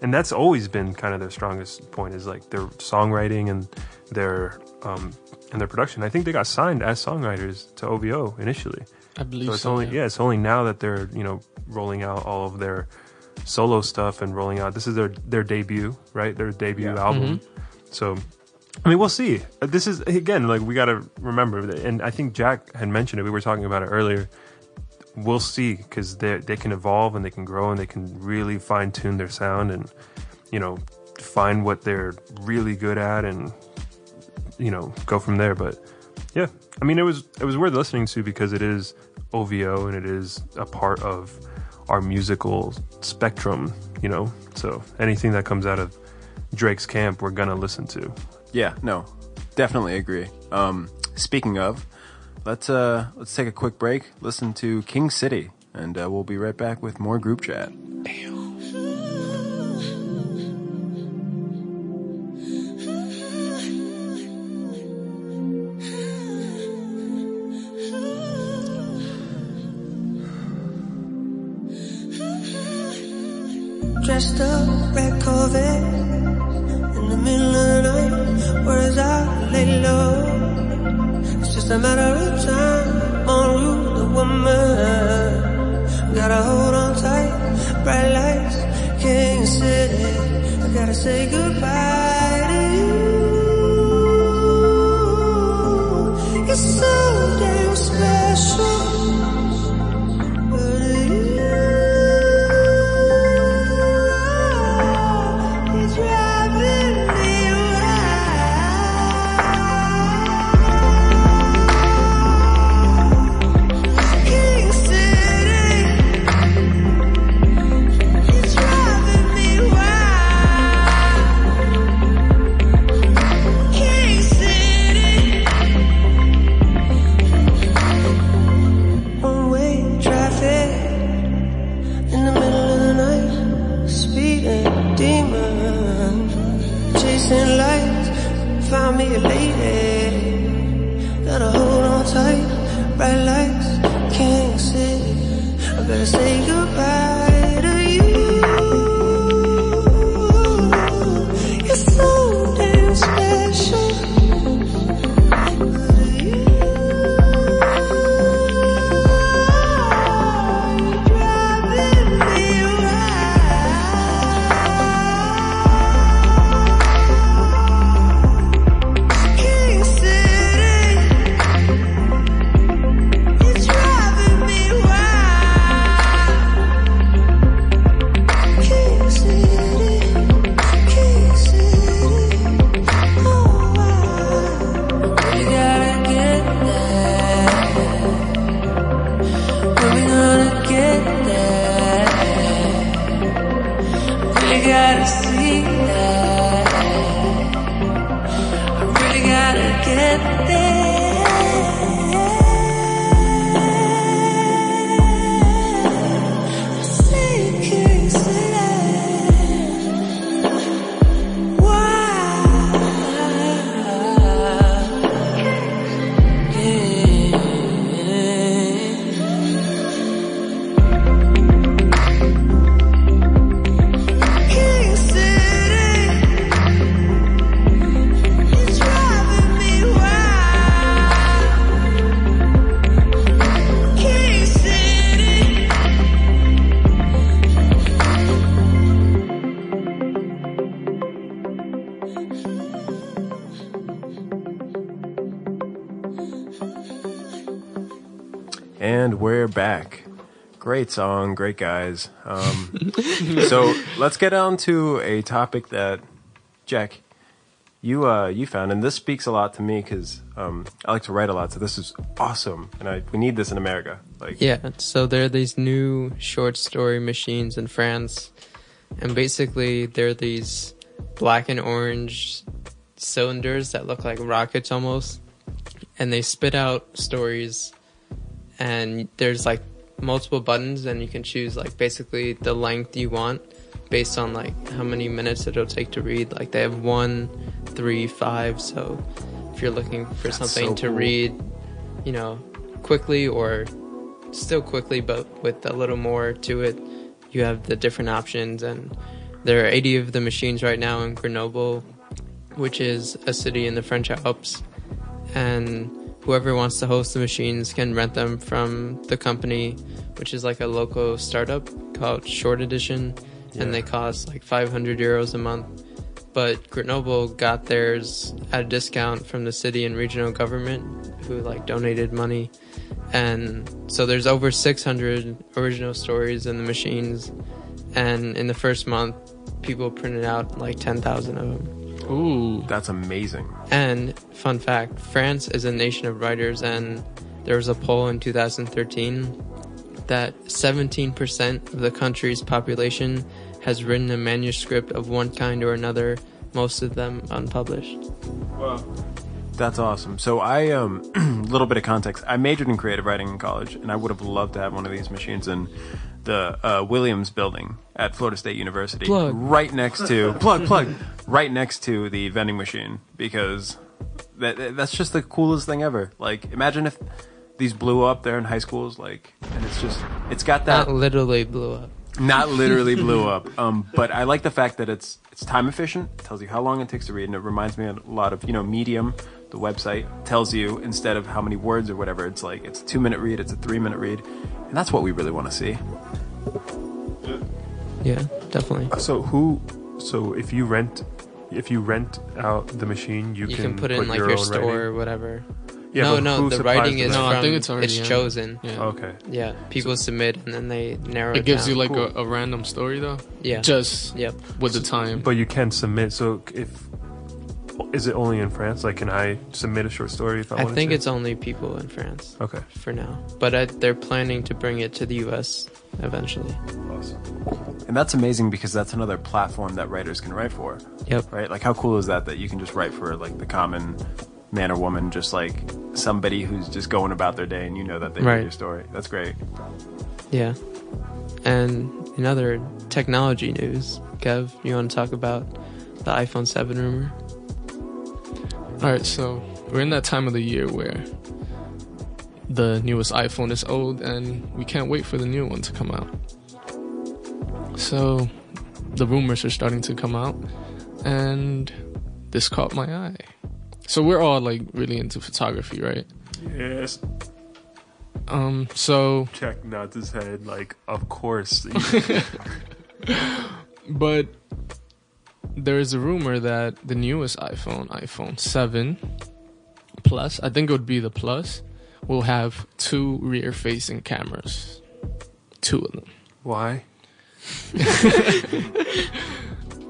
and that's always been kind of their strongest point is like their songwriting and their um and their production. I think they got signed as songwriters to OVO initially. I believe So so. only yeah, it's only now that they're you know rolling out all of their solo stuff and rolling out. This is their their debut, right? Their debut album. So, I mean, we'll see. Uh, This is again like we got to remember, that- and I think Jack had mentioned it. We were talking about it earlier. We'll see because they they can evolve and they can grow and they can really fine tune their sound and you know find what they're really good at and you know go from there. But yeah, I mean, it was it was worth listening to because it is OVO and it is a part of our musical spectrum, you know. So anything that comes out of Drake's camp, we're gonna listen to. Yeah, no, definitely agree. Um, speaking of, let's uh let's take a quick break. Listen to King City, and uh, we'll be right back with more group chat. Dressed up, red Corvette In the middle of the night Words I lay low It's just a matter of time. On route to woman. Gotta hold on tight. Bright lights, King City I gotta say goodbye to you. You're so damn special Great song, great guys. Um, so let's get on to a topic that Jack, you uh, you found, and this speaks a lot to me because um, I like to write a lot. So this is awesome, and I, we need this in America. Like, Yeah, so there are these new short story machines in France, and basically they're these black and orange cylinders that look like rockets almost, and they spit out stories, and there's like multiple buttons, and you can choose like basically the length you want based on like how many minutes it'll take to read. Like they have one, three, five. So if you're looking for That's something so to cool. read, you know, quickly or still quickly, but with a little more to it, you have the different options. And there are 80 of the machines right now in Grenoble, which is a city in the French Alps. And whoever wants to host the machines can rent them from the company, which is like a local startup called Short Edition. And they cost like 500 euros a month. But Grenoble got theirs at a discount from the city and regional government who like donated money and so there's over 600 original stories in the machines and in the first month people printed out like 10,000 of them Ooh. That's amazing. and fun fact France is a nation of writers and there was a poll in 2013 that 17% of the country's population has written a manuscript of one kind or another most of them unpublished Wow. That's awesome. So I um a little bit of context. I majored in creative writing in college, and I would have loved to have one of these machines in the uh, Williams building at Florida State University, Plug. right next to plug plug, right next to the vending machine, because that that- that's just the coolest thing ever. Like imagine if these blew up there in high schools, like, and it's just it's got that that literally blew up not literally blew up. Um, but I like the fact that it's it's time efficient. It tells you how long it takes to read, and it reminds me a lot of you know Medium, the website tells you instead of how many words or whatever, it's like it's a two minute read, it's a three minute read, and that's what we really want to see. yeah definitely uh, So who? So if you rent, if you rent out the machine, you, you can, put it in like your, your, store writing? or whatever Yeah, no no the writing is writing? No, I from think it's already in. chosen Yeah. Oh, okay. yeah people submit and then they narrow it, It gives down. you like a, a random story though. yeah Just yep with the time. But you can submit. So if is it only in France? Like, can I submit a short story if I, I wanted think to? it's only people in France okay. for now but uh, they're planning to bring it to the US eventually Awesome. And that's amazing because that's another platform that writers can write for, yep right? Like how cool is that that you can just write for like the common man or woman, just like somebody who's just going about their day, and you know that they Right. read your story. That's great. yeah and in other technology news Kev you want to talk about the iPhone 7 rumor All right, so we're in that time of the year where the newest iPhone is old and we can't wait for the new one to come out. So the rumors are starting to come out and this caught my eye. So we're all like really into photography, right? Yes. Um so Check his head like, of course. but there is a rumor that the newest iPhone, iPhone 7 Plus, I think it would be the Plus, will have two rear facing cameras. Two of them. Why?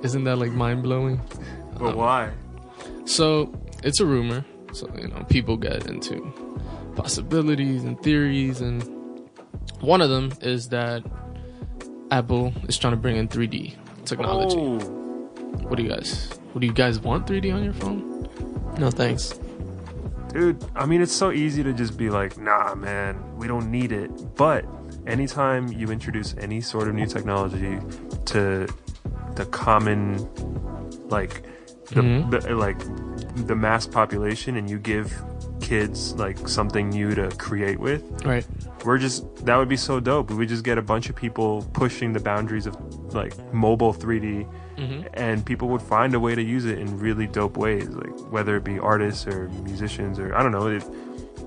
Isn't that like mind blowing? But um, why? So it's a rumor. So, you know, people get into possibilities and theories. And one of them is that Apple is trying to bring in 3D technology. Oh. What do you guys, what do you guys want 3D on your phone? No thanks. Dude, I mean, it's so easy to just be like, nah, man, we don't need it. But anytime you introduce any sort of new technology to the common, like, the, Mhm. the like the mass population, and you give kids like something new to create with, Right. we're just that would be so dope. We would just get a bunch of people pushing the boundaries of like mobile 3D, Mhm. and people would find a way to use it in really dope ways, like whether it be artists or musicians or I don't know. It,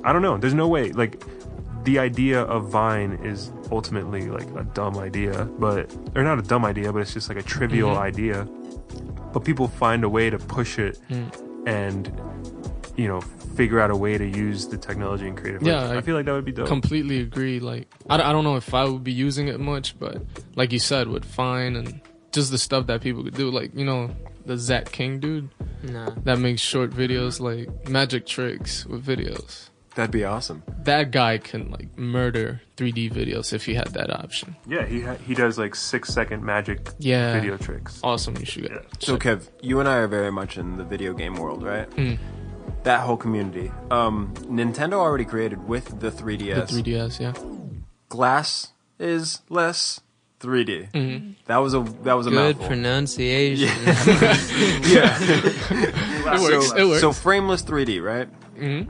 I don't know. There's no way. Like the idea of Vine is ultimately like a dumb idea, but or not a dumb idea, but it's just like a trivial Mhm. idea. But people find a way to push it Mm. and you know figure out a way to use the technology in creative Yeah. I, I feel like that would be dope. Completely agree. Like, I, I don't know if I would be using it much, but like you said, with Vine and just the stuff that people could do, like, you know, the Zach King dude Nah. that makes short videos, like magic tricks with videos. That'd be awesome. That guy can like murder 3D videos if he had that option. Yeah, he ha- he does like six second magic Yeah. video tricks. Awesome. You should get So Kev, you and I are very much in the video game world, right? Mm. That whole community. Um, Nintendo already created with the the 3DS. The 3DS, yeah. Glass is less 3D. Mhm. That was a that was a Good mouthful. pronunciation. yeah. It works. So, it works. so frameless 3D, right? Mhm.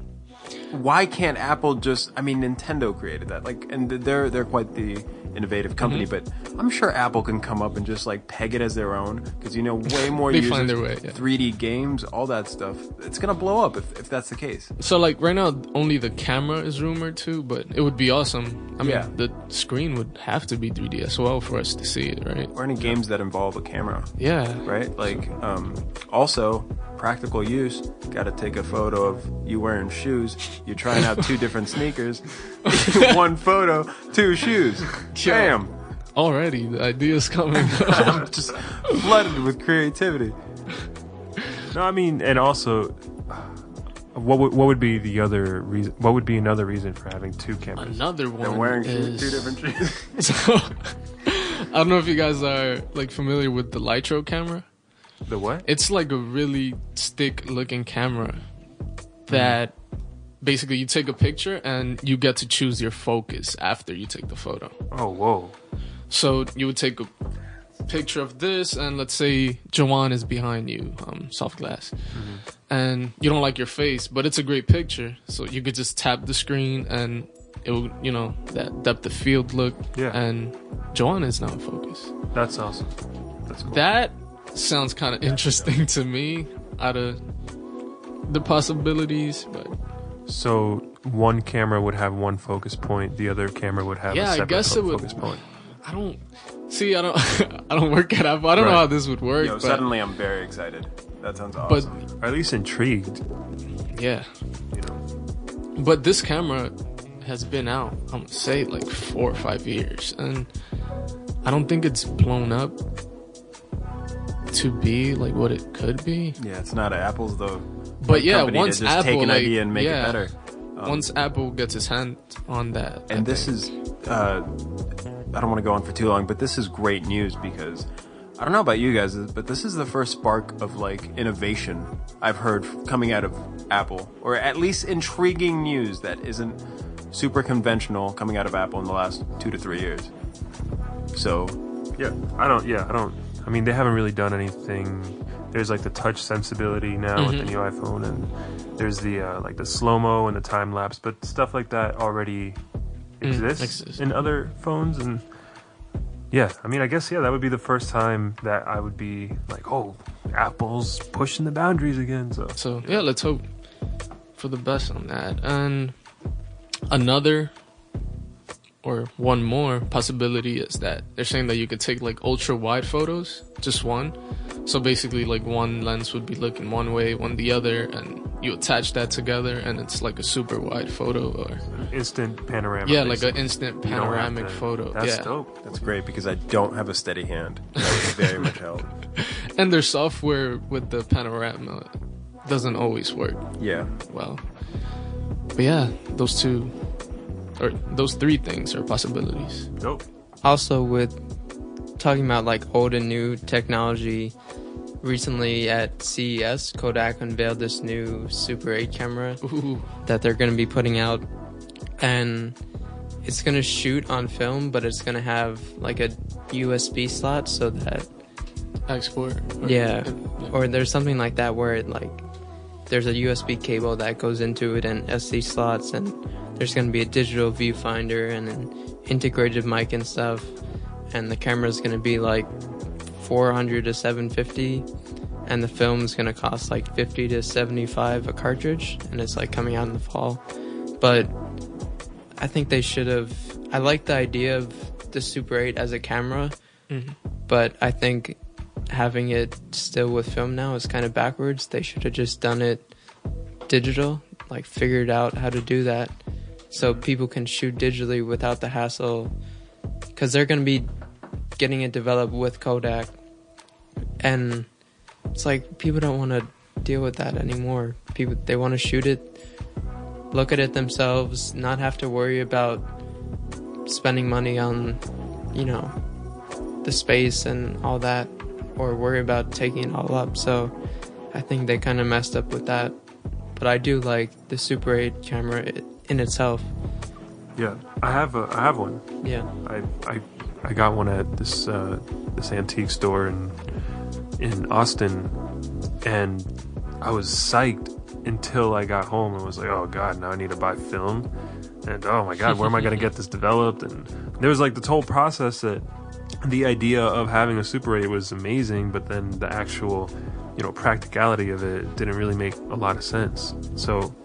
Why can't Apple just? I mean, Nintendo created that, like, and they're they're quite the innovative company, Mm-hmm. but I'm sure Apple can come up and just like peg it as their own because you know way more They users, find their way, yeah. 3D games, all that stuff. It's gonna blow up if, if that's the case. So like right now, only the camera is rumored too, but it would be awesome. I mean, Yeah. the screen would have to be 3D as well for us to see it, right? Or any games that involve a camera, Yeah. right? Like, um, also practical use. Got to take a photo of you wearing shoes. You're trying out two different sneakers. One photo, two shoes. Bam. Already, the idea's coming. I'm just flooded with creativity. No, I mean, and also, what would what would be the other reason? What would be another reason for having two cameras? Another one They're wearing is two different shoes. So, I don't know if you guys are like familiar with the Lytro camera. The what? It's like a really stick-looking camera that basically you take a picture and you get to choose your focus after you take the photo. Oh, whoa! So you would take a picture of this, and let's say Juwan is behind you, um, soft glass, and you don't like your face, but it's a great picture. So you could just tap the screen, and it will, you know, that depth of field look. Yeah. And Juwan is now in focus. That's awesome. That's cool. That sounds kind of interesting to me. Out of the possibilities, but so one camera would have one focus point. The other camera would have Yeah, a I separate I guess fo- it would- focus point. I don't see. I don't. I don't work at Apple. I don't know how this would work. Yo, but, suddenly I'm very excited. That sounds awesome. but awesome. Or at least intrigued. yeah. You know. But this camera has been out, I'm gonna say like four or five years, and I don't think it's blown up to be like what it could be. yeah, it's not Apple's though. But yeah, once just Apple take an like, idea and make yeah, it better. Um, once Apple gets his hand on that, I and this think- is uh, I don't want to go on for too long, but this is great news because I don't know about you guys, but this is the first spark of like innovation I've heard coming out of Apple, or at least intriguing news that isn't super conventional coming out of Apple in the last two to three years. So Yeah, I don't. Yeah, I don't. I mean, they haven't really done anything. there's like the touch sensibility now with the Mhm. new iPhone, and there's the uh, like the slow mo and the time lapse, but stuff like that already Mm, exists exists. in other phones, and yeah, I mean, I guess yeah, that would be the first time that I would be like, oh, Apple's pushing the boundaries again. So So yeah, let's hope for the best on that. And another or one more possibility is that they're saying that you could take like ultra wide photos, just one. So basically like one lens would be looking one way, one the other, and you attach that together and it's like a super wide photo or instant panorama. Yeah, like an instant You don't have panoramic to- photo. That's yeah. dope. That's great because I don't have a steady hand. That would very much help. And their software with the panorama doesn't always work. Yeah. Well. But yeah, those two or those three things are possibilities. Dope. Also, with talking about like old and new technology, recently at CES, Kodak unveiled this new Super 8 camera Ooh. that they're going to be putting out, and it's going to shoot on film, but it's going to have like a USB slot so that Export. or- yeah, or there's something like that where it like there's a USB cable that goes into it and SD slots, and there's going to be a digital viewfinder and an integrated mic and stuff, and the camera is going to be like 400 to 750, and the film is going to cost like 50 to 75 a cartridge, and it's like coming out in the fall, but I think they should have. I like the idea of the Super 8 as a camera, Mhm. but I think having it still with film now is kind of backwards. They should have just done it digital, like figured out how to do that so people can shoot digitally without the hassle because they're going to be getting it developed with Kodak. And it's like people don't want to deal with that anymore. People they want to shoot it, look at it themselves, not have to worry about spending money on, you know, the space and all that or worry about taking it all up. So I think they kind of messed up with that. But I do like the Super 8 camera in itself. Yeah, I have a I have one. Yeah. I I, I got one at this uh, this antique store in in Austin, and I was psyched until I got home and was like, oh god, now I need to buy film, and oh my god, where am I gonna get this developed? And there was like the whole process that the idea of having a Super 8 was amazing, but then the actual you know practicality of it didn't really make a lot of sense. So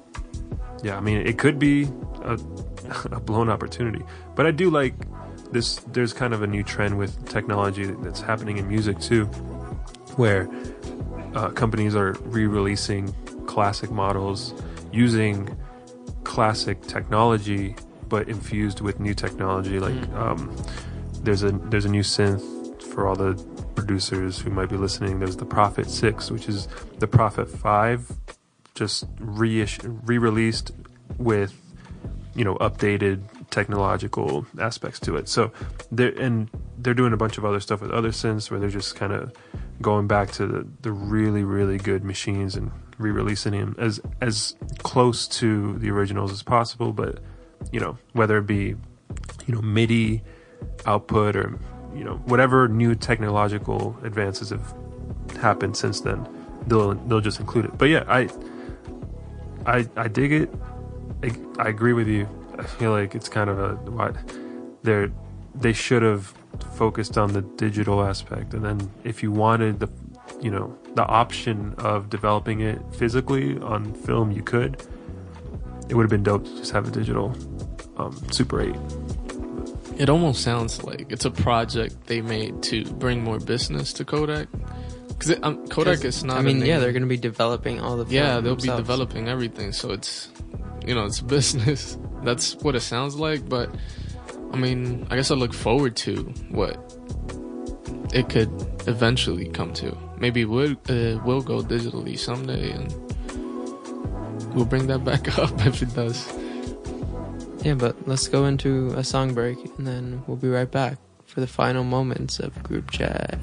yeah, I mean, it could be a, a blown opportunity, but I do like this. There's kind of a new trend with technology that's happening in music too, where uh, companies are re-releasing classic models using classic technology, but infused with new technology. Like, um, there's a there's a new synth for all the producers who might be listening. There's the Prophet Six, which is the Prophet Five, just reissue, re-released with you know updated technological aspects to it. So they're and they're doing a bunch of other stuff with other synths where they're just kind of going back to the, the really really good machines and re-releasing them as as close to the originals as possible. But you know whether it be you know MIDI output or you know whatever new technological advances have happened since then, they'll they'll just include it. But yeah, I I I dig it. I, I agree with you. I feel like it's kind of a what they're they should have focused on the digital aspect, and then if you wanted the you know the option of developing it physically on film, you could. It would have been dope to just have a digital um, Super 8. It almost sounds like it's a project they made to bring more business to Kodak. Because um, Kodak is not. I mean, yeah, they're going to be developing all the. Yeah, they'll be developing everything, so it's you know it's business. That's what it sounds like. But I mean, I guess I look forward to what it could eventually come to. Maybe we'll uh, we'll go digitally someday, and we'll bring that back up if it does. Yeah, but let's go into a song break and then we'll be right back for the final moments of group chat.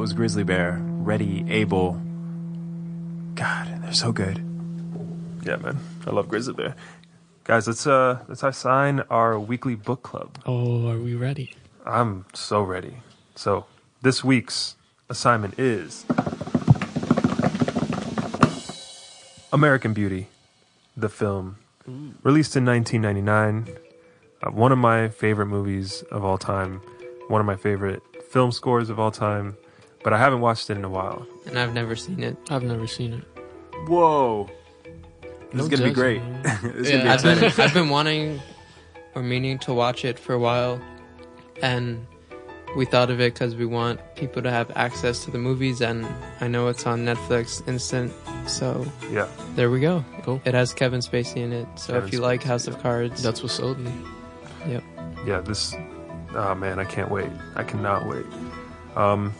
That was Grizzly Bear. Ready, able. God, they're so good. Yeah, man. I love Grizzly Bear. Guys, let's uh let's assign our weekly book club. Oh, are we ready? I'm so ready. So this week's assignment is American Beauty, the film, released in 1999. Uh, one of my favorite movies of all time. One of my favorite film scores of all time. But I haven't watched it in a while. And I've never seen it. I've never seen it. Whoa. This No is gonna be great. this is Yeah. gonna be I've been. I've been wanting or meaning to watch it for a while, and we thought of it because we want people to have access to the movies, and I know it's on Netflix Instant, so Yeah. there we go. Cool. It has Kevin Spacey in it, so Kevin if you like Spacey, House of Cards, That's what sold me. yep. Yeah, this oh man, I can't wait. I cannot wait. Um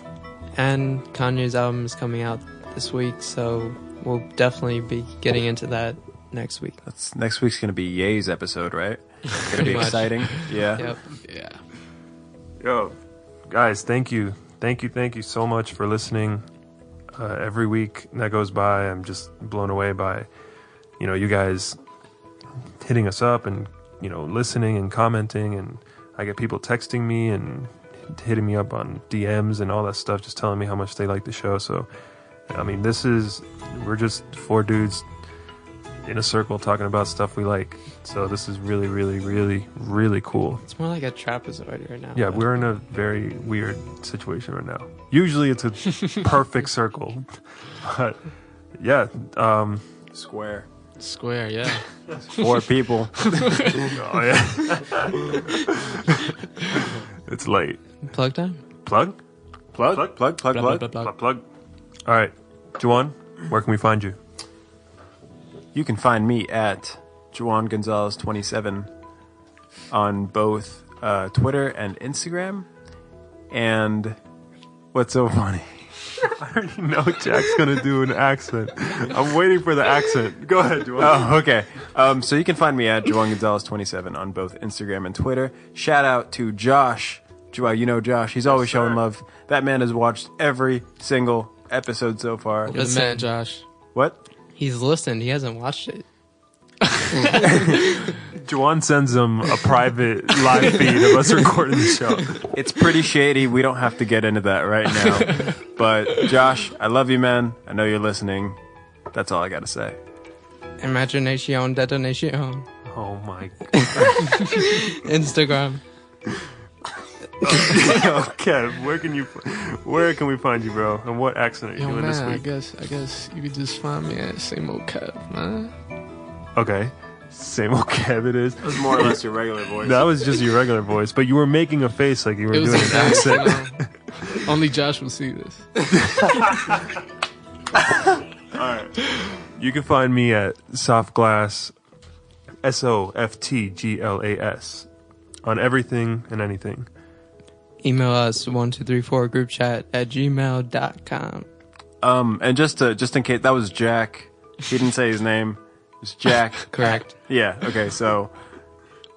And Kanye's album is coming out this week, so we'll definitely be getting into that next week. That's, next week's gonna be Ye's episode, right? It's gonna be much. exciting. Yeah. Yep. Yeah. Yo, guys, thank you, thank you, thank you so much for listening. Uh, every week that goes by, I'm just blown away by, you know, you guys hitting us up and you know listening and commenting, and I get people texting me and hitting me up on DMs and all that stuff, just telling me how much they like the show. So, I mean, this is we're just four dudes in a circle talking about stuff we like. So this is really, really, really, really cool. It's more like a trapezoid right now. Yeah, but- we're in a very weird situation right now. Usually it's a perfect circle. But yeah, um Square. Square, yeah. Four people. oh yeah. It's late. plug time. Plug? Plug, Plug? plug, plug, Blah, plug. blah, blah, Plug plug. All right. Juwan, where can we find you? You can find me at Juan Gonzalez 27 on both uh, Twitter and Instagram. And what's so funny? I already know Jack's gonna do an accent. I'm waiting for the accent. Go ahead, Juwan. Oh, okay. Um, so you can find me at Juan Gonzalez 27 on both Instagram and Twitter. Shout out to Josh. Joel, you know Josh. He's always showing love. That man has watched every single episode so far. You're Listen. man, Josh. What? He's listened. He hasn't watched it. Juwan sends him a private live feed of us recording the show. It's pretty shady. We don't have to get into that right now. but Josh, I love you, man. I know you're listening. That's all I got to say. Imagination detonation. Oh my Instagram. Okay, where can you, where can we find you, bro? And what accent are you Yo, doing man, this I guess I guess you could just find me at same old Kev, man. Okay, same old Kev it is. That's more or less your regular voice. That was just your regular voice, but you were making a face like you were It was doing a an face, you accent. know. Only Josh will see this. All right. You can find me at Soft Glass, S O F T G L A S, on everything and anything. Email us one two three four group chat at gmail.com. Um, and just to, just in case, that was Jack. He didn't say his name. It's Jack. Correct. yeah. Okay. So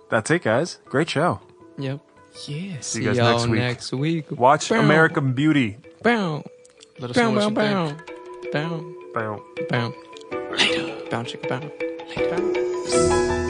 that's it, guys. Great show. Yep. Yeah. See See you guys y'all next week. next week. Watch Bow. American Beauty. Bow. Let us know Bow, what bow, you think. bow. Bow. Bow. Bow. Later. Bow, chicka, bow. Later.